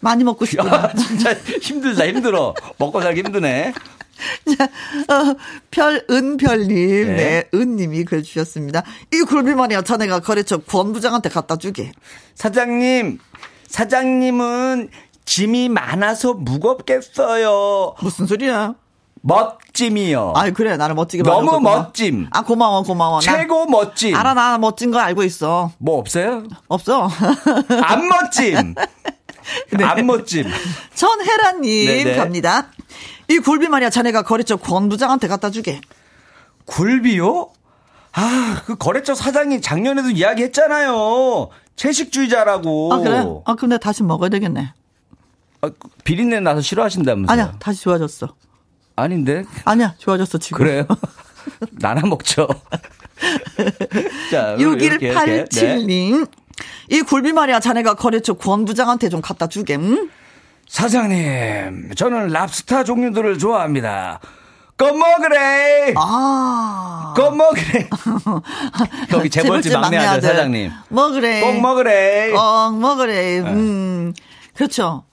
많이 먹고 싶구나. 야, 진짜 힘들다 힘들어. 먹고 살기 힘드네. 어, 별 은별님, 네. 네, 은님이 글 주셨습니다. 이 굴비 말이야, 자네가 거래처 권부장한테 갖다 주게. 사장님, 사장님은 짐이 많아서 무겁겠어요. 무슨 소리야? 멋짐이요. 아이 그래, 나를 멋지게 너무. 멋짐. 아 고마워, 고마워. 나 최고 멋짐. 알아, 나 멋진 거 알고 있어. 뭐 없어요? 없어. 안 멋짐. 안 멋짐. 전혜라님 네네. 갑니다. 이 굴비 말이야, 자네가 거래처 권부장한테 갖다 주게. 굴비요? 아, 그 거래처 사장이 작년에도 이야기했잖아요. 채식주의자라고. 아 그래? 아 내가 다시 먹어야 되겠네. 아, 비린내 나서 싫어하신다면서요? 아니야, 다시 좋아졌어. 아닌데? 아니야, 좋아졌어 지금. 그래요? 나나 먹죠. 자, 이렇게, 이렇게. 네. 6187님. 이 굴비 말이야, 자네가 거래처 권부장한테 좀 갖다 주게, 응? 사장님, 저는 랍스타 종류들을 좋아합니다. 꺼먹으래! 아. 꺼먹으래! 거기 재벌집 막내 아들 사장님. 먹으래. 꼭 먹으래! 꼭 먹으래. 음. 그렇죠.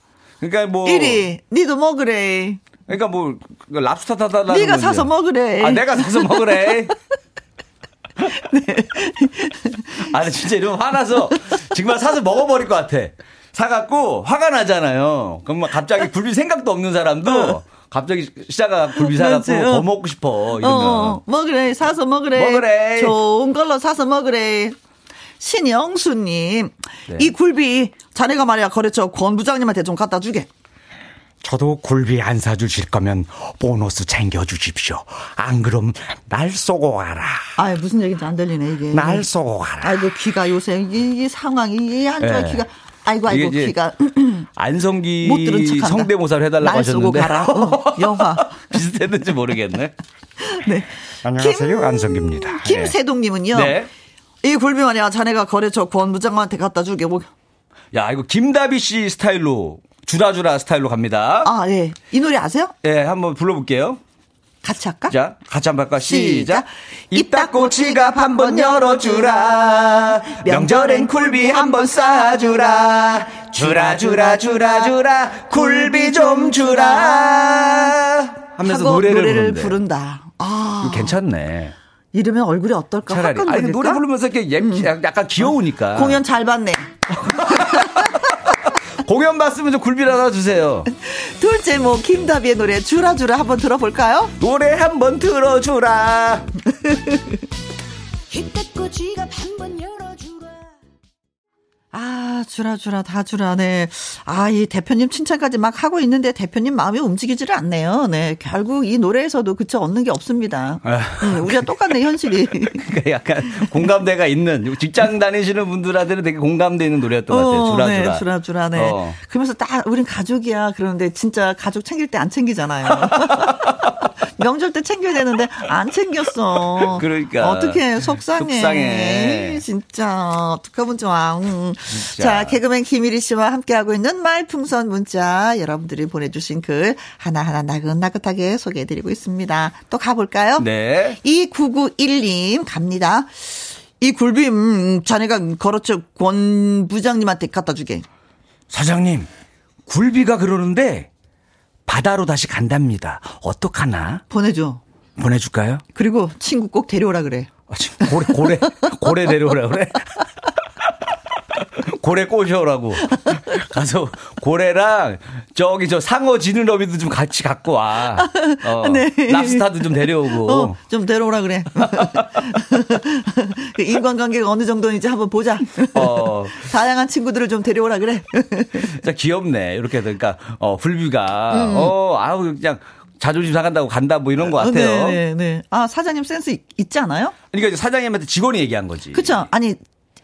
그러니까 뭐. 이리, 니도 먹으래. 그러니까 뭐, 그 랍스타 타달라는 네가 건데. 사서 먹으래. 아, 내가 사서 먹으래. 아, 나 진짜 이러면 화나서 정말 사서 먹어버릴 것 같아. 사갖고 화가 나잖아요. 그럼 막 갑자기 굴비 생각도 없는 사람도 갑자기 시작가 굴비 사갖고 어. 더 먹고 싶어. 이러면. 어, 먹으래. 사서 먹으래. 먹으래. 좋은 걸로 사서 먹으래. 신영수님. 네. 이 굴비, 자네가 말이야, 거래처 권 부장님한테 좀 갖다 주게. 저도 굴비 안 사주실 거면 보너스 챙겨주십시오. 안 그럼 날 쏘고 가라. 아 무슨 얘기인지 안 들리네, 이게. 날 쏘고 가라. 아이고, 귀가 요새, 이, 이 상황이, 이안 좋아, 네. 귀가. 아이고, 아이고, 귀가. 안성기 못 들은 척 한다. 성대모사를 해달라고 날 쏘고 하셨는데 가라. 어, 영화. 비슷했는지 모르겠네. 네. 안녕하세요 안성기입니다. 김세동님은요. 네. 이 굴비 말이야, 자네가 거래처 권 부장한테 갖다 주게. 뭐. 야 이거 김다비 씨 스타일로 주라주라 스타일로 갑니다. 아, 예. 이 노래 아세요? 예, 한번 불러볼게요. 같이 할까? 자, 같이 한번 할까? 시작. 시작. 입 닫고 지갑 한 번 열어주라. 명절엔 굴비 한 번 싸주라. 주라, 주라, 주라, 주라. 굴비 좀 주라. 하면서 노래를, 노래를. 부른다. 아, 괜찮네. 이러면 얼굴이 어떨까? 차라리. 아니, 거릴까? 노래 부르면서 이렇게 예, 약간 귀여우니까. 공연 잘 봤네. 공연 봤으면 좀 굴비 하나 주세요. 둘째 뭐 김다비의 노래 주라주라 한번 들어볼까요? 노래 한번 들어주라. 입 닫고 지갑. 아 주라 주라 다 주라 네. 아 이 대표님 칭찬까지 막 하고 있는데 대표님 마음이 움직이지를 않네요. 네 결국 이 노래에서도 그쵸 얻는 게 없습니다. 음, 우리가 똑같네 현실이. 그러니까 약간 공감대가 있는 직장 다니시는 분들한테는 되게 공감대 있는 노래였던 것 같아요. 주라주라. 네, 주라 주라, 네. 어. 그러면서 딱, 우린 가족이야. 그러는데 진짜 가족 챙길 때 안 챙기잖아요. 명절 때 챙겨야 되는데 안 챙겼어. 그러니까. 어떻게 속상해. 속상해. 진짜 어떡하면 좋아. 음. 진짜. 자, 개그맨 김일희 씨와 함께하고 있는 말풍선 문자 여러분들이 보내주신 글 하나하나 나긋나긋하게 소개해드리고 있습니다. 또 가볼까요? 네. 2991님 갑니다. 이 굴비 음, 자네가 거래처 권 부장님한테 갖다 주게. 사장님, 굴비가 그러는데 바다로 다시 간답니다. 어떡하나? 보내줘. 보내줄까요? 그리고 친구 꼭 데려오라 그래. 아, 지금 고래, 고래, 고래 내려오라 그래? 고래 꼬셔오라고. 가서 고래랑 저기 저 상어 지느러미도 좀 같이 갖고 와. 어, 네. 랍스타도 좀 데려오고. 어, 좀 데려오라 그래. 그 인간관계가 어느 정도인지 한번 보자. 어. 다양한 친구들을 좀 데려오라 그래. 진짜 귀엽네. 이렇게 그러니까 어 불비가 음. 어 아우 그냥 자존심 상한다고 간다 뭐 이런 것 어, 같아요. 네, 네, 네. 아, 사장님 센스 있, 있지 않아요? 그러니까 사장님한테 직원이 얘기한 거지. 그쵸? 아니,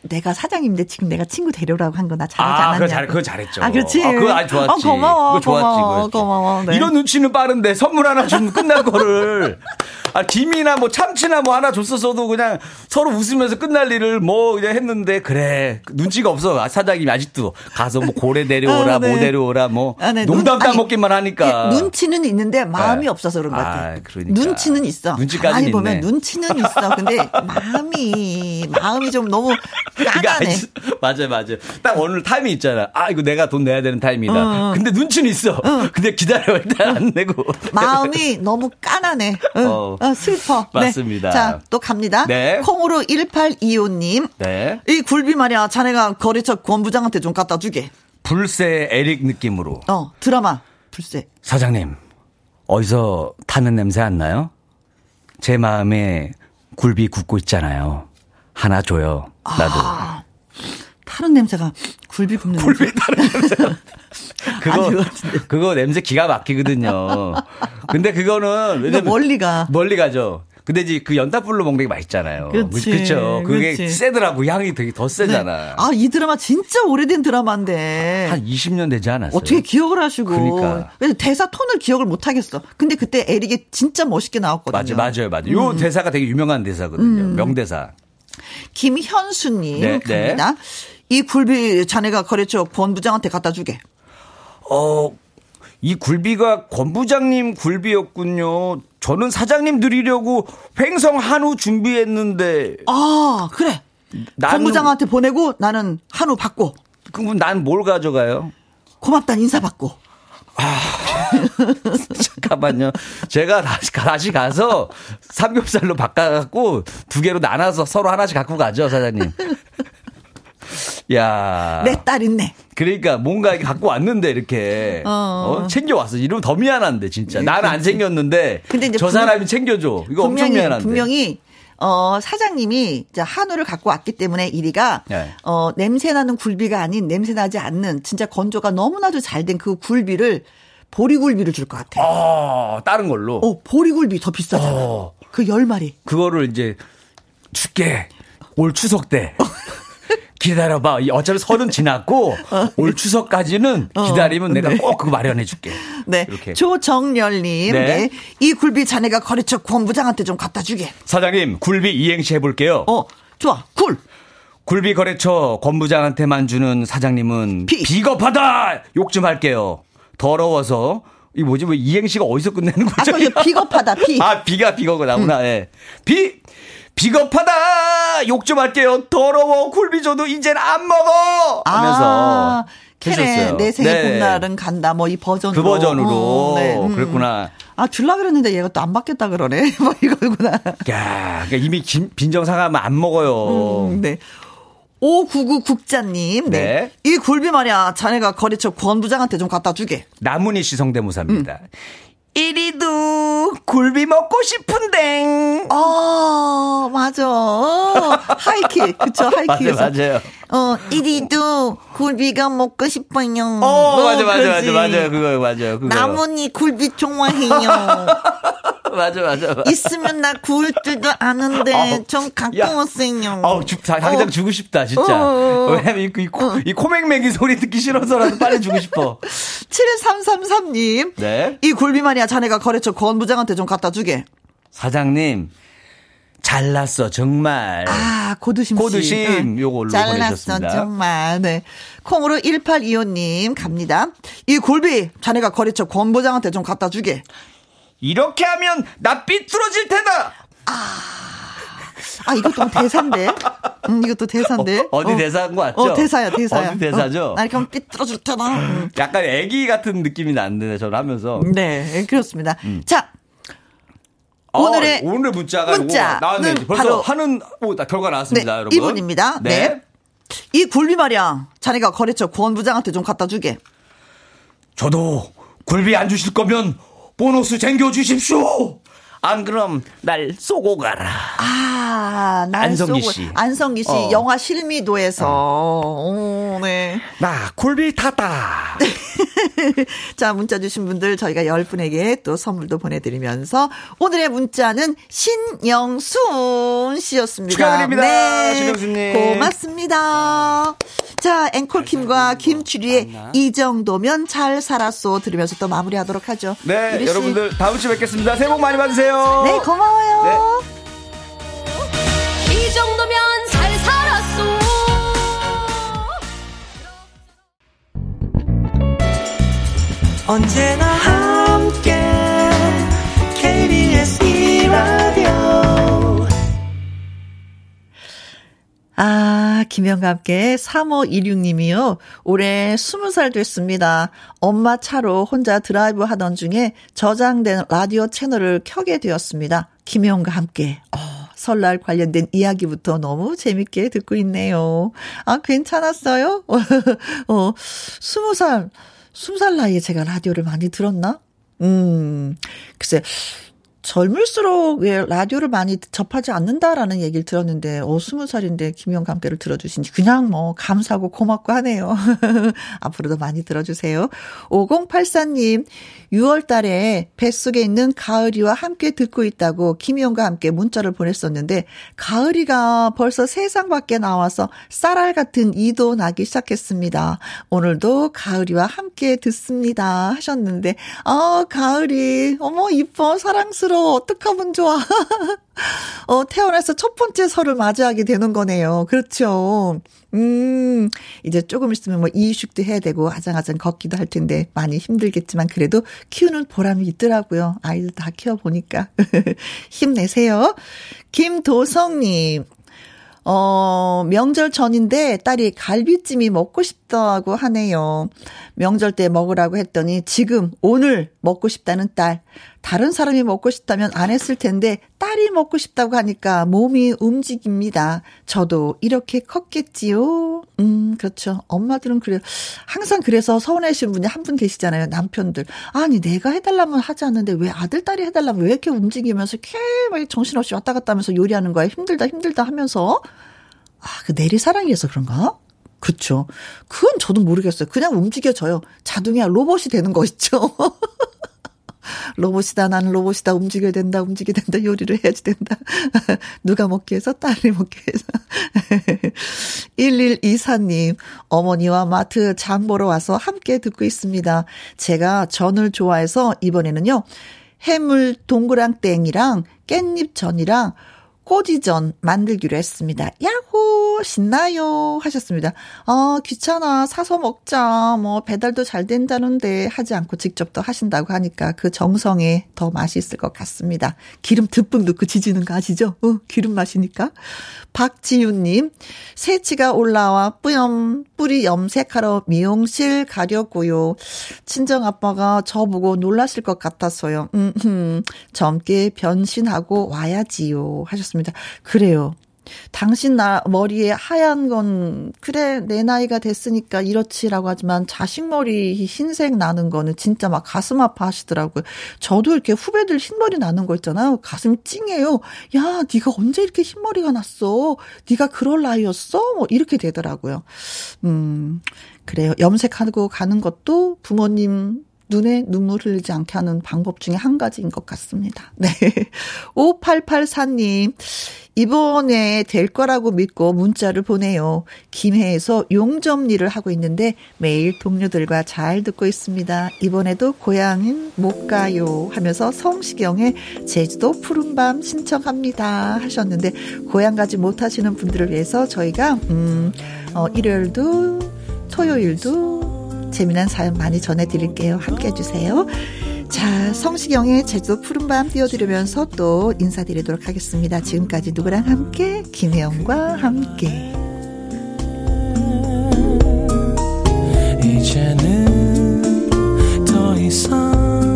내가 사장님인데 지금 내가 친구 데려오라고 한 거나 잘하지 아, 않았냐? 그거 잘, 그거 잘했죠. 아, 그렇지. 아, 그거 아주 좋았지. 어, 고마워. 그거 좋았지. 고마워. 그거. 고마워. 네. 이런 눈치는 빠른데 선물 하나 주면 끝날 거를. 아, 김이나 뭐 참치나 뭐 하나 줬었어도 그냥 서로 웃으면서 끝날 일을 뭐 그냥 했는데 그래. 눈치가 없어. 아, 사장님이 아직도 가서 뭐 고래 데려오라, 아, 네. 뭐 데려오라, 뭐. 아, 네. 농담 따먹기만 하니까. 예, 눈치는 있는데 마음이 네. 없어서 그런 것 같아. 아, 그러니까. 눈치는 있어. 눈치까지는 많이 보면. 눈치는 있어. 근데 마음이 마음이 좀 너무 까다네. 아니, 맞아요, 맞아요. 딱 오늘 타임이 있잖아. 아, 이거 내가 돈 내야 되는 타임이다. 어. 근데 눈치는 있어. 근데 기다려, 일단 안 내고. 마음이 너무 까나네. 응. 어. 어, 슬퍼. 맞습니다. 네. 자, 또 갑니다. 네. 콩으로 1825님. 네. 이 굴비 말이야. 자네가 거래처 권부장한테 좀 갖다 주게. 불새 에릭 느낌으로. 어, 드라마. 불새. 사장님, 어디서 타는 냄새 안 나요? 제 마음에 굴비 굽고 있잖아요. 하나 줘요. 나도. 아, 타는 냄새가 굴비 굽는 굴비 그거, 아닌 것 같은데. 그거 냄새 기가 막히거든요. 근데 그거는, 왜냐면. 멀리 가. 멀리 가죠. 근데 이제 그 연탄불로 먹는 게 맛있잖아요. 그치, 그쵸. 그게 그치. 세더라고. 향이 되게 더 세잖아. 아, 이 드라마 진짜 오래된 드라마인데. 한 20년 되지 않았어요? 어떻게 기억을 하시고. 그러니까. 그래서 대사 톤을 기억을 못 하겠어. 근데 그때 에릭이 진짜 멋있게 나왔거든요. 맞아요, 맞아요, 맞아요. 요 대사가 되게 유명한 대사거든요. 명대사. 김현수님 네, 갑니다. 이 굴비 자네가 거래처 권 부장한테 갖다 주게. 어, 이 굴비가 권 부장님 굴비였군요. 저는 사장님 드리려고 횡성 한우 준비했는데, 아 그래. 나는- 권 부장한테 보내고 나는 한우 받고 그럼 난 뭘 가져가요? 고맙다는 인사 받고. 잠깐만요. 제가 다시, 다시 가서 삼겹살로 바꿔갖고 두 개로 나눠서 서로 하나씩 갖고 가죠, 사장님. 야. 내 딸 있네. 그러니까 뭔가 갖고 왔는데 이렇게 어. 어, 챙겨왔어. 이러면 더 미안한데 진짜. 나는 안 챙겼는데 근데 이제 저 사람이 챙겨줘. 이거 엄청 분명히 미안한데. 분명히 어 사장님이 이제 한우를 갖고 왔기 때문에 이리가 네. 어 냄새 나는 굴비가 아닌 냄새 나지 않는 진짜 건조가 너무나도 잘 된 그 굴비를 보리굴비를 줄 것 같아. 어, 다른 걸로. 어, 보리굴비 더 비싸잖아. 어. 그열 마리. 그거를 이제 줄게. 올 추석 때. 기다려봐. 이 어차피 설은 지났고 올 추석까지는 기다리면 내가 네. 꼭 그거 마련해 줄게. 네. 이렇게. 조정열님. 네. 네. 이 굴비 자네가 거래처 권부장한테 좀 갖다 주게. 사장님 굴비 이행시 해볼게요. 어, 좋아. 굴. 굴비 거래처 권부장한테만 주는 사장님은 비. 비겁하다. 욕 좀 할게요. 더러워서 이 뭐지 뭐 이행시가 어디서 끝내는 거죠? 아까 이거 비겁하다, 비. 아 비가 비거가 나구나. 음. 예. 비 비겁하다. 욕 좀 할게요. 더러워 굴비 줘도 이제는 안 먹어. 하면서 아, 캐네. 내 생의 네. 봄날은 간다. 뭐 이 버전으로. 그 버전으로 어, 네. 음. 그랬구나. 아, 줄라 그랬는데 얘가 또 안 받겠다 그러네. 뭐 이거구나. 야, 그러니까 이미 진- 빈정상하면 안 먹어요. 음, 네. 599 국자님. 네. 네. 이 굴비 말이야. 자네가 거래처 권부장한테 좀 갖다 주게. 나문희 씨 성대모사입니다. 음. 이리도 굴비 먹고 싶은데. 어, 맞아. 하이킥. 그쵸, 하이킥에서. 맞아요, 맞아요. 어, 이리도 굴비가 먹고 싶어요. 어, 뭐 맞아, 맞아. 맞아, 맞아요. 그거, 맞아요. 그거. 나뭇잎 굴비 좋아해요. 맞아, 맞아, 맞아. 있으면 나 구울 줄도 아는데 어, 좀 갖고 야. 오세요. 어우, 주, 다- 당장 어. 주고 싶다, 진짜. 어, 어, 어. 왜냐면 이, 이, 코, 이 코맹맹이 소리 듣기 싫어서라도 빨리 주고 싶어. 7333님. 네. 이 굴비 말이 야. 자네가 거래처 권부장한테 좀 갖다 주게. 사장님, 잘났어, 정말. 아, 고드심 씨. 고드심 요걸로 잘났어. 정말. 네. 콩으로 1825님 갑니다. 이 굴비 자네가 거래처 권부장한테 좀 갖다 주게. 이렇게 하면 나 삐뚤어질 테다! 아, 이것도 대사인데. 음, 이것도 대사인데. 어, 어디 대사인 거 맞죠? 어, 대사야, 대사야. 어디 대사죠? 어, 나 이렇게. 음. 약간 애기 같은 느낌이 나는데, 저는 하면서. 네, 그렇습니다. 음. 자, 오늘의 오늘 문자가 요거 나왔네. 벌써 바로- 하는 오, 나 결과 나왔습니다, 네, 여러분. 이분입니다. 네. 이 굴비 말이야. 자네가 거래처 구원 부장한테 좀 갖다 주게. 저도 굴비 안 주실 거면 보너스 챙겨 주십시오. 안 그럼 날 쏘고 가라. 아, 날 안성기 쏘고- 씨. 안성기 씨, 어. 영화 실미도에서. 오, 네. 나 굴비 탔다. 자, 문자 주신 분들 저희가 10분에게 또 선물도 보내드리면서 오늘의 문자는 신영순 씨였습니다. 축하드립니다, 신영순님. 고맙습니다. 자, 앵콜킴과 김추리의 이 정도면 잘 살았어 들으면서 또 마무리하도록 하죠. 네. 여러분들 다음 주에 뵙겠습니다. 새해 복 많이 받으세요. 네, 고마워요. 이 정도면 잘 살았어 언제나 함께 KBS 아, 김영과 함께 3516님이요. 올해 20살 됐습니다. 엄마 차로 혼자 드라이브 하던 중에 저장된 라디오 채널을 켜게 되었습니다. 김영과 함께. 어, 설날 관련된 이야기부터 너무 재밌게 듣고 있네요. 아, 괜찮았어요? 어, 20살, 20살 나이에 제가 라디오를 많이 들었나? 음, 글쎄, 젊을수록 왜 라디오를 많이 접하지 않는다라는 얘기를 들었는데, 어, 스무 살인데 김영과 함께를 들어주신지 그냥 뭐 감사하고 고맙고 하네요. 앞으로도 많이 들어주세요. 5084님, 6월 달에 뱃속에 있는 가을이와 함께 듣고 있다고 김영과 함께 문자를 보냈었는데, 가을이가 벌써 세상 밖에 나와서 쌀알 같은 이도 나기 시작했습니다. 오늘도 가을이와 함께 듣습니다. 하셨는데, 아, 가을이, 어머, 이뻐, 사랑스러워, 어떡하면 좋아. 어, 태어나서 첫 번째 설을 맞이하게 되는 거네요. 그렇죠. 음, 이제 조금 있으면 뭐 이유식도 해야 되고 아장아장 걷기도 할 텐데 많이 힘들겠지만 그래도 키우는 보람이 있더라고요. 아이들 다 키워보니까. 힘내세요. 김도성님. 어, 명절 전인데 딸이 갈비찜이 먹고 싶다고 하네요. 명절 때 먹으라고 했더니 지금 오늘 먹고 싶다는 딸. 다른 사람이 먹고 싶다면 안 했을 텐데 딸이 먹고 싶다고 하니까 몸이 움직입니다. 저도 이렇게 컸겠지요. 음, 그렇죠. 엄마들은 그래요. 항상 그래서 서운해하시는 분이 한 분 계시잖아요. 남편들. 아니, 내가 해달라면 하지 않는데 왜 아들, 딸이 해달라면 왜 이렇게 움직이면서 계속 정신없이 왔다 갔다 하면서 요리하는 거야. 힘들다, 힘들다 하면서. 아, 그 내리사랑이어서 그런가? 그쵸. 그건 저도 모르겠어요. 그냥 움직여져요. 자동이야 로봇이 되는 거 있죠. 로봇이다, 나는 로봇이다, 움직여야 된다, 움직여야 된다, 요리를 해야지 된다. 누가 먹기 위해서? 딸이 먹기 위해서. 1124님, 어머니와 마트 장 보러 와서 함께 듣고 있습니다. 제가 전을 좋아해서 이번에는요, 해물 동그랑땡이랑 깻잎전이랑 꼬지전 만들기로 했습니다. 야호! 신나요! 하셨습니다. 아, 귀찮아. 사서 먹자. 뭐, 배달도 잘 된다는데 하지 않고 직접 또 하신다고 하니까 그 정성에 더 맛이 있을 것 같습니다. 기름 듬뿍 넣고 지지는 거 아시죠? 어, 기름 맛이니까. 박지윤님, 새치가 올라와 뿌염, 뿌리 염색하러 미용실 가려고요. 친정 아빠가 저보고 놀라실 것 같았어요. 음, 음, 젊게 변신하고 와야지요. 하셨습니다. 그래요. 당신 나 머리에 하얀 건 그래 내 나이가 됐으니까 이렇지라고 하지만 자식 머리 흰색 나는 거는 진짜 막 가슴 아파하시더라고요. 저도 이렇게 후배들 흰머리 나는 거 있잖아요. 가슴이 찡해요. 야, 네가 언제 이렇게 흰머리가 났어? 네가 그럴 나이였어? 뭐 이렇게 되더라고요. 음. 그래요. 염색하고 가는 것도 부모님 눈에 눈물 흘리지 않게 하는 방법 중에 한 가지인 것 같습니다. 네. 5884님, 이번에 될 거라고 믿고 문자를 보내요. 김해에서 용접 일을 하고 있는데 매일 동료들과 잘 듣고 있습니다. 이번에도 고향은 못 가요 하면서 성시경의 제주도 푸른밤 신청합니다 하셨는데 고향 가지 못하시는 분들을 위해서 저희가 음, 어, 일요일도 토요일도 재미난 사연 많이 전해드릴게요. 함께 해주세요. 자, 성시경의 제주도 푸른밤 띄워드리면서 또 인사드리도록 하겠습니다. 지금까지 누구랑 함께, 김혜영과 함께. 이제는 더 이상